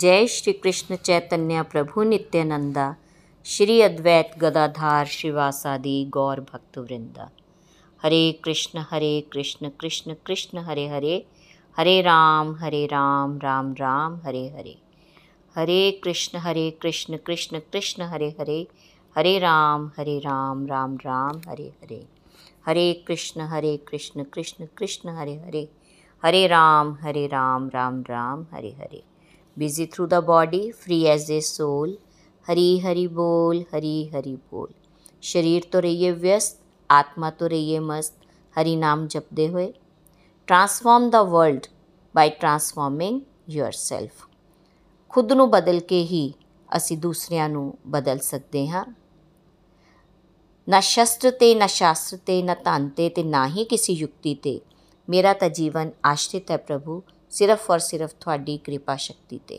जय श्री कृष्ण चैतन्य प्रभु नित्यानंदा। श्री अद्वैत गदाधार शिवासादि गौर भक्त वृंदा हरे कृष्ण हरे कृष्ण कृष्ण कृष्ण, हरे हरे। हरे राम हरे राम राम राम, हरे हरे। हरे कृष्ण हरे कृष्ण कृष्ण कृष्ण, हरे हरे। हरे राम हरे राम राम राम, हरे हरे। हरे कृष्ण हरे कृष्ण कृष्ण कृष्ण, हरे हरे। हरे राम हरे Ram Ram Ram, Hare Hare. busy through the body, free as a soul. Hari Hari बोल हरी हरि बोल शरीर तो रहिए व्यस्त आत्मा तो रहिए मस्त हरि नाम जपते हुए transform the world by transforming yourself ਖੁਦ ਨੂੰ ਬਦਲ ਕੇ ਹੀ ਅਸੀਂ ਦੂਸਰਿਆਂ ਨੂੰ ਬਦਲ ਸਕਦੇ ਹਾਂ ਨਾ ਸ਼ਸਤਰ ਤੇ ਨਾ ਸ਼ਾਸਤਰ ਤੇ ਨਾ ਧਨ ਤੇ ਤੇ ਨਾ ਹੀ ਕਿਸੇ ਯੁਕਤੀ ਤੇ ਮੇਰਾ ਤਾਂ ਜੀਵਨ ਆਸ਼ਰਿਤ ਹੈ ਪ੍ਰਭੂ ਸਿਰਫ ਔਰ ਸਿਰਫ ਤੁਹਾਡੀ ਕਿਰਪਾ ਸ਼ਕਤੀ ਤੇ।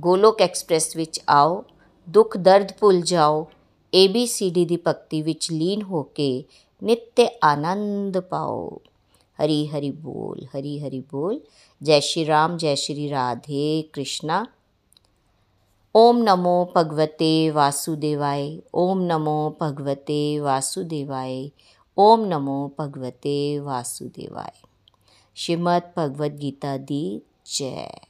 ਗੋਲੋਕ ਐਕਸਪ੍ਰੈਸ ਵਿੱਚ ਆਓ, ਦੁੱਖ ਦਰਦ ਭੁੱਲ ਜਾਓ ABCD ਦੀ ਭਗਤੀ ਵਿੱਚ ਲੀਨ ਹੋ ਕੇ ਨਿੱਤ ਆਨੰਦ ਪਾਓ। ਹਰੀ ਹਰੀ ਬੋਲ, ਹਰੀ ਹਰੀ ਬੋਲ। ਜੈ ਸ਼੍ਰੀ ਰਾਮ, ਜੈ ਸ਼੍ਰੀ ਰਾਧੇ ਕ੍ਰਿਸ਼ਨਾ। ਓਮ ਨਮੋ ਭਗਵਤੇ ਵਾਸੁਦੇਵਾਏ, ਓਮ ਨਮੋ ਭਗਵਤੇ ਵਾਸੁਦੇਵਾਏ, ਓਮ ਨਮੋ ਭਗਵਤੇ ਵਾਸੁਦੇਵਾਏ। ਸ਼੍ਰੀਮਦ ਭਗਵਦ ਗੀਤਾ ਦੀ ਜੈ।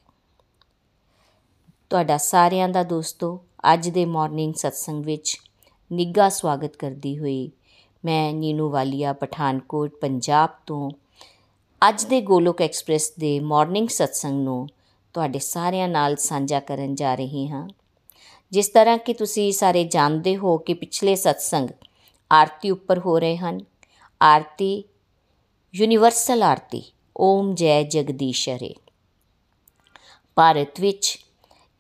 ਤੁਹਾਡਾ ਸਾਰਿਆਂ ਦਾ ਦੋਸਤੋ, ਅੱਜ ਦੇ ਮਾਰਨਿੰਗ ਸਤਸੰਗ ਵਿੱਚ ਨਿੱਘਾ ਸਵਾਗਤ ਕਰਦੀ ਹੋਈ ਮੈਂ ਨੀਨੂ ਵਾਲੀਆ, ਪਠਾਨਕੋਟ, ਪੰਜਾਬ ਤੋਂ ਅੱਜ ਦੇ ਗੋਲੋਕ ਐਕਸਪ੍ਰੈਸ ਦੇ ਮਾਰਨਿੰਗ ਸਤਸੰਗ ਨੂੰ ਤੁਹਾਡੇ ਸਾਰਿਆਂ ਨਾਲ ਸਾਂਝਾ ਕਰਨ ਜਾ ਰਹੀ ਹਾਂ। ਜਿਸ ਤਰ੍ਹਾਂ ਕਿ ਤੁਸੀਂ ਸਾਰੇ ਜਾਣਦੇ ਹੋ ਕਿ ਪਿਛਲੇ ਸਤਸੰਗ ਆਰਤੀ ਉੱਪਰ ਹੋ ਰਹੇ ਹਨ। ਆਰਤੀ ਯੂਨੀਵਰਸਲ ਆਰਤੀ ਓਮ ਜੈ ਜਗਦੀਸ਼ ਹਰੇ ਭਾਰਤ ਵਿੱਚ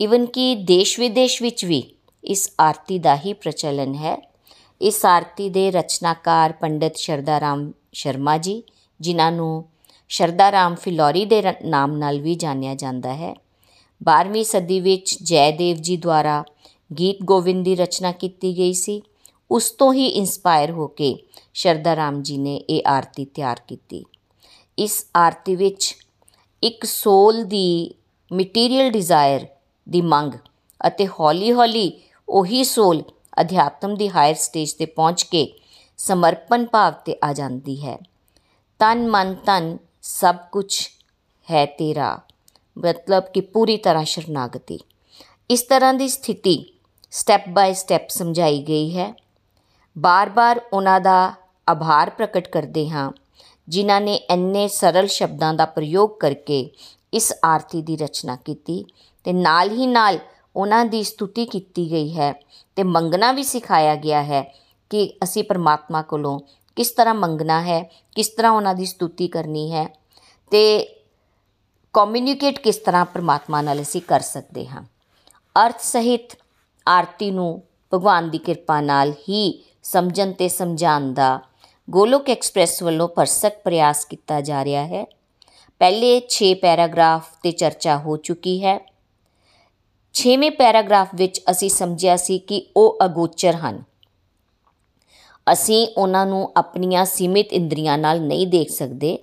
ਇਵਨ ਕਿ ਦੇਸ਼ ਵਿਦੇਸ਼ ਵਿੱਚ ਵੀ ਇਸ ਆਰਤੀ ਦਾ ਹੀ ਪ੍ਰਚਲਨ ਹੈ। ਇਸ ਆਰਤੀ ਦੇ ਰਚਨਾਕਾਰ ਪੰਡਿਤ ਸ਼ਰਦਾ ਰਾਮ ਸ਼ਰਮਾ ਜੀ, ਜਿਨ੍ਹਾਂ ਨੂੰ ਸ਼ਰਦਾ ਰਾਮ ਫਿਲੌਰੀ ਦੇ ਨਾਮ ਨਾਲ ਵੀ ਜਾਣਿਆ ਜਾਂਦਾ ਹੈ। 12ਵੀਂ ਸਦੀ ਵਿੱਚ ਜੈਦੇਵ ਜੀ ਦੁਆਰਾ ਗੀਤ ਗੋਵਿੰਦ ਦੀ ਰਚਨਾ ਕੀਤੀ ਗਈ ਸੀ। ਉਸ ਤੋਂ ਹੀ ਇਨਸਪਾਇਰ ਹੋ ਕੇ ਸ਼ਰਦਾ ਰਾਮ ਜੀ ਨੇ ਇਹ ਆਰਤੀ ਤਿਆਰ ਕੀਤੀ। ਇਸ ਆਰਤੀ ਵਿੱਚ ਇੱਕ ਸੋਲ ਦੀ ਮਟੀਰੀਅਲ ਡਿਜ਼ਾਇਰ ਦੀ ਮੰਗ ਅਤੇ ਹੌਲੀ-ਹੌਲੀ ਉਹੀ ਸੋਲ ਅਧਿਆਤਮ ਦੀ ਹਾਇਰ ਸਟੇਜ ਤੇ ਪਹੁੰਚ ਕੇ ਸਮਰਪਣ ਭਾਵ ਤੇ ਆ ਜਾਂਦੀ ਹੈ। ਤਨ, ਮਨ ਤਨ ਸਭ ਕੁਝ ਹੈ ਤੇਰਾ, ਮਤਲਬ ਕਿ ਪੂਰੀ ਤਰ੍ਹਾਂ ਸ਼ਰਨਾਗਤੀ। ਇਸ ਤਰ੍ਹਾਂ ਦੀ ਸਥਿਤੀ ਸਟੈਪ ਬਾਈ ਸਟੈਪ ਸਮਝਾਈ ਗਈ ਹੈ। ਬਾਰ-ਬਾਰ ਉਹਨਾਂ ਦਾ ਆਭਾਰ ਪ੍ਰਗਟ ਕਰਦੇ ਹਾਂ। ਜਿਨ੍ਹਾਂ ਨੇ ਇੰਨੇ ਸਰਲ ਸ਼ਬਦਾਂ ਦਾ ਪ੍ਰਯੋਗ ਕਰਕੇ ਇਸ ਆਰਤੀ ਦੀ ਰਚਨਾ ਕੀਤੀ ਤੇ ਨਾਲ ਹੀ ਨਾਲ ਉਹਨਾਂ ਦੀ ਸਤੁਤੀ ਕੀਤੀ ਗਈ ਹੈ ਤੇ ਮੰਗਣਾ ਵੀ ਸਿਖਾਇਆ ਗਿਆ ਹੈ ਕਿ ਅਸੀਂ ਪਰਮਾਤਮਾ ਕੋਲੋਂ ਕਿਸ ਤਰ੍ਹਾਂ ਮੰਗਣਾ ਹੈ, ਕਿਸ ਤਰ੍ਹਾਂ ਉਹਨਾਂ ਦੀ ਸਤੁਤੀ ਕਰਨੀ ਹੈ ਤੇ ਕਮਿਊਨੀਕੇਟ ਕਿਸ ਤਰ੍ਹਾਂ ਪਰਮਾਤਮਾ ਨਾਲ ਅਸੀਂ ਕਰ ਸਕਦੇ ਹਾਂ। ਅਰਥ ਸਹਿਤ ਆਰਤੀ ਨੂੰ ਭਗਵਾਨ ਦੀ ਕਿਰਪਾ ਨਾਲ ਹੀ ਸਮਝਣ ਤੇ ਸਮਝਾਉਣ ਦਾ ਗੋਲੋਕ ਐਕਸਪ੍ਰੈਸ ਵੱਲੋਂ ਪਰਸਕ ਪ੍ਰਯਾਸ ਕੀਤਾ ਜਾ ਰਿਹਾ ਹੈ। ਪਹਿਲੇ 6 ਪੈਰਾਗ੍ਰਾਫ ਤੇ ਚਰਚਾ ਹੋ ਚੁੱਕੀ ਹੈ। 6ਵੇਂ ਪੈਰਾਗ੍ਰਾਫ ਵਿੱਚ ਅਸੀਂ ਸਮਝਿਆ ਸੀ ਕਿ ਉਹ ਅਗੋਚਰ ਹਨ। ਅਸੀਂ ਉਹਨਾਂ ਨੂੰ ਆਪਣੀਆਂ ਸੀਮਿਤ ਇੰਦਰੀਆਂ ਨਾਲ ਨਹੀਂ ਦੇਖ ਸਕਦੇ,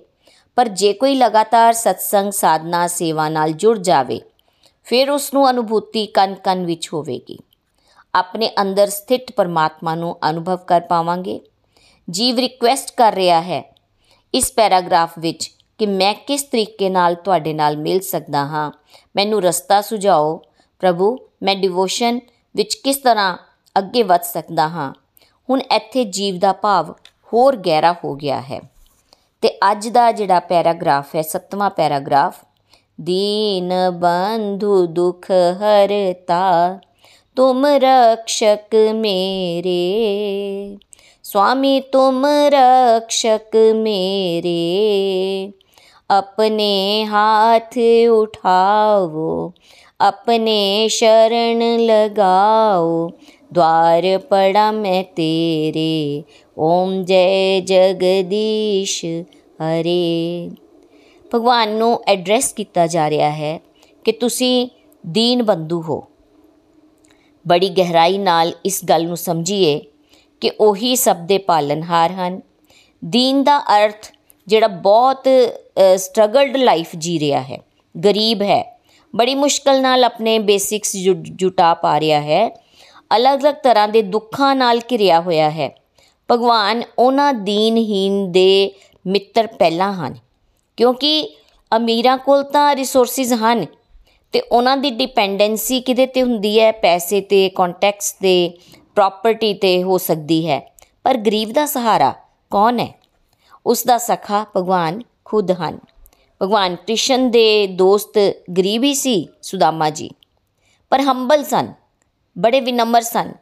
ਪਰ ਜੇ ਕੋਈ ਲਗਾਤਾਰ ਸਤਸੰਗ, ਸਾਧਨਾ, ਸੇਵਾ ਨਾਲ ਜੁੜ ਜਾਵੇ, ਫਿਰ ਉਸ ਨੂੰ ਅਨੁਭੂਤੀ ਕਨ-ਕਨ ਵਿੱਚ ਹੋਵੇਗੀ। ਆਪਣੇ ਅੰਦਰ ਸਥਿਤ ਪਰਮਾਤਮਾ ਨੂੰ ਅਨੁਭਵ ਕਰ ਪਾਵਾਂਗੇ। ਜੀਵ ਰਿਕੁਐਸਟ ਕਰ ਰਿਹਾ ਹੈ। ਇਸ ਪੈਰਾਗ੍ਰਾਫ ਵਿੱਚ ਕਿ ਮੈਂ ਕਿਸ ਤਰੀਕੇ ਨਾਲ ਤੁਹਾਡੇ ਨਾਲ ਮਿਲ ਸਕਦਾ ਹਾਂ। ਮੈਨੂੰ ਰਸਤਾ ਸੁਝਾਓ। ਪ੍ਰਭੂ, ਮੈਂ ਡਿਵੋਸ਼ਨ ਵਿੱਚ ਕਿਸ ਤਰ੍ਹਾਂ ਅੱਗੇ ਵੱਧ ਸਕਦਾ ਹਾਂ? ਹੁਣ ਇੱਥੇ ਜੀਵ ਦਾ ਭਾਵ ਹੋਰ ਗਹਿਰਾ ਹੋ ਗਿਆ ਹੈ। ਤੇ ਅੱਜ ਦਾ ਜਿਹੜਾ ਪੈਰਾਗ੍ਰਾਫ ਹੈ 7ਵਾਂ ਪੈਰਾਗ੍ਰਾਫ, ਦੀਨ ਬੰਧੂ ਦੁਖ ਹਰਤਾ, ਤੁਮ ਰਕਸ਼ਕ ਮੇਰੇ। स्वामी तुम रक्षक मेरे अपने हाथ उठाओ अपने शरण लगाओ द्वार पड़ा मैं तेरे ओम जय जगदीश हरे ਭਗਵਾਨ ਨੂੰ ਐਡਰੈਸ ਕੀਤਾ ਜਾ ਰਿਹਾ ਹੈ ਕਿ ਤੁਸੀਂ ਦੀਨ ਬੰਦੂ ਹੋ ਬੜੀ ਗਹਿਰਾਈ ਨਾਲ ਇਸ ਗੱਲ ਨੂੰ ਸਮਝੀਏ ਕਿ ਉਹੀ ਸਭ ਦੇ ਪਾਲਨਹਾਰ ਹਨ। ਦੀਨ ਦਾ ਅਰਥ ਜਿਹੜਾ ਬਹੁਤ ਸਟਰਗਲਡ ਲਾਈਫ ਜੀ ਰਿਹਾ ਹੈ। ਗਰੀਬ ਹੈ। ਬੜੀ ਮੁਸ਼ਕਲ ਨਾਲ ਆਪਣੇ ਬੇਸਿਕਸ ਜੁਟਾ ਪਾ ਰਿਹਾ ਹੈ। ਅਲੱਗ-ਅਲੱਗ ਤਰ੍ਹਾਂ ਦੇ ਦੁੱਖਾਂ ਨਾਲ ਘਿਰਿਆ ਹੋਇਆ ਹੈ। ਭਗਵਾਨ ਉਹਨਾਂ ਦੀਨਹੀਨ ਦੇ ਮਿੱਤਰ ਪਹਿਲਾਂ ਹਨ। ਕਿਉਂਕਿ ਅਮੀਰਾਂ ਕੋਲ ਤਾਂ ਰਿਸੋਰਸਿਸ ਹਨ ਤੇ ਉਹਨਾਂ ਦੀ ਡਿਪੈਂਡੈਂਸੀ ਕਿਦੇ ਤੇ ਹੁੰਦੀ ਹੈ? ਪੈਸੇ ਤੇ ਕੰਟੈਕਟਸ ਤੇ ਪ੍ਰਾਪਰਟੀ ਤੇ ਹੋ ਸਕਦੀ ਹੈ। ਪਰ ਗਰੀਬ ਦਾ ਸਹਾਰਾ ਕੌਣ ਹੈ? ਉਸ ਦਾ ਸਖਾ ਭਗਵਾਨ ਖੁਦ ਹਨ। ਭਗਵਾਨ ਕ੍ਰਿਸ਼ਨ ਦੇ ਦੋਸਤ ਗਰੀਬ ਹੀ ਸੀ ਸੁਦਾਮਾ ਜੀ। ਪਰ ਹੰਬਲ ਸਨ, ਬੜੇ ਵਿਨਮਰ ਸਨ।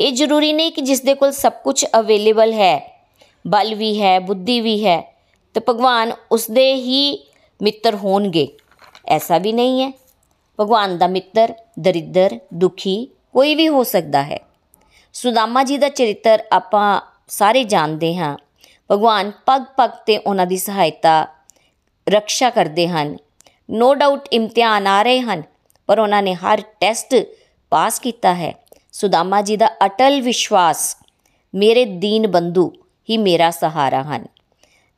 ਇਹ ਜ਼ਰੂਰੀ ਨਹੀਂ ਕਿ ਜਿਸ ਦੇ ਕੋਲ ਸਭ ਕੁਝ ਅਵੇਲੇਬਲ ਹੈ, ਬਲ ਵੀ ਹੈ, ਬੁੱਧੀ ਵੀ ਹੈ, ਤੇ ਭਗਵਾਨ ਉਸ ਦੇ ਹੀ ਮਿੱਤਰ ਹੋਣਗੇ। ਐਸਾ ਵੀ ਨਹੀਂ ਹੈ। ਭਗਵਾਨ ਦਾ ਮਿੱਤਰ, ਦਰਿਦਰ, ਦੁਖੀ ਕੋਈ ਵੀ ਹੋ ਸਕਦਾ ਹੈ। ਸੁਦਾਮਾ ਜੀ ਦਾ ਚਰਿੱਤਰ ਆਪਾਂ ਸਾਰੇ ਜਾਣਦੇ ਹਾਂ। ਭਗਵਾਨ ਪਗ ਪਗ ਤੇ ਉਹਨਾਂ ਦੀ ਸਹਾਇਤਾ, ਰੱਖਿਆ ਕਰਦੇ ਹਨ। ਨੋ ਡਾਊਟ ਇਮਤਿਹਾਨ ਆ ਰਹੇ ਹਨ, ਪਰ ਉਹਨਾਂ ਨੇ ਹਰ ਟੈਸਟ ਪਾਸ ਕੀਤਾ ਹੈ। ਸੁਦਾਮਾ ਜੀ ਦਾ ਅਟਲ ਵਿਸ਼ਵਾਸ, ਮੇਰੇ ਦੀਨ ਬੰਧੂ ਹੀ ਮੇਰਾ ਸਹਾਰਾ ਹਨ।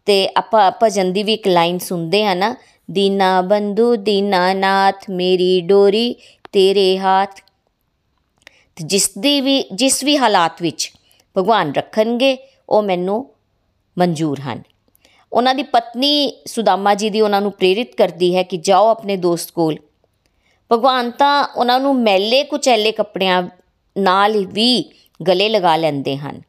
ਤੇ ਆਪਾਂ ਭਜਨ ਦੀ ਵੀ ਇੱਕ ਲਾਈਨ ਸੁਣਦੇ ਹਾਂ ਨਾ, ਦੀਨਾ ਬੰਧੂ, ਦੀਨਾ ਨਾਥ, ਮੇਰੀ ਡੋਰੀ, ਤੇਰੇ ਹੱਥ ਜਿਸ ਦੀ ਵੀ, ਜਿਸ ਵੀ ਹਾਲਾਤ ਵਿੱਚ ਭਗਵਾਨ ਰੱਖਣਗੇ, ਉਹ ਮੈਨੂੰ ਮਨਜ਼ੂਰ ਹਨ। ਉਹਨਾਂ ਦੀ ਪਤਨੀ ਸੁਦਾਮਾ ਜੀ ਦੀ ਉਹਨਾਂ ਨੂੰ ਪ੍ਰੇਰਿਤ ਕਰਦੀ ਹੈ ਕਿ ਜਾਓ ਆਪਣੇ ਦੋਸਤ ਕੋਲ। ਭਗਵਾਨ ਤਾਂ ਉਹਨਾਂ ਨੂੰ ਮੈਲੇ ਕੁਚੈਲੇ ਕੱਪੜਿਆਂ ਨਾਲ ਵੀ ਗਲੇ ਲਗਾ ਲੈਂਦੇ ਹਨ।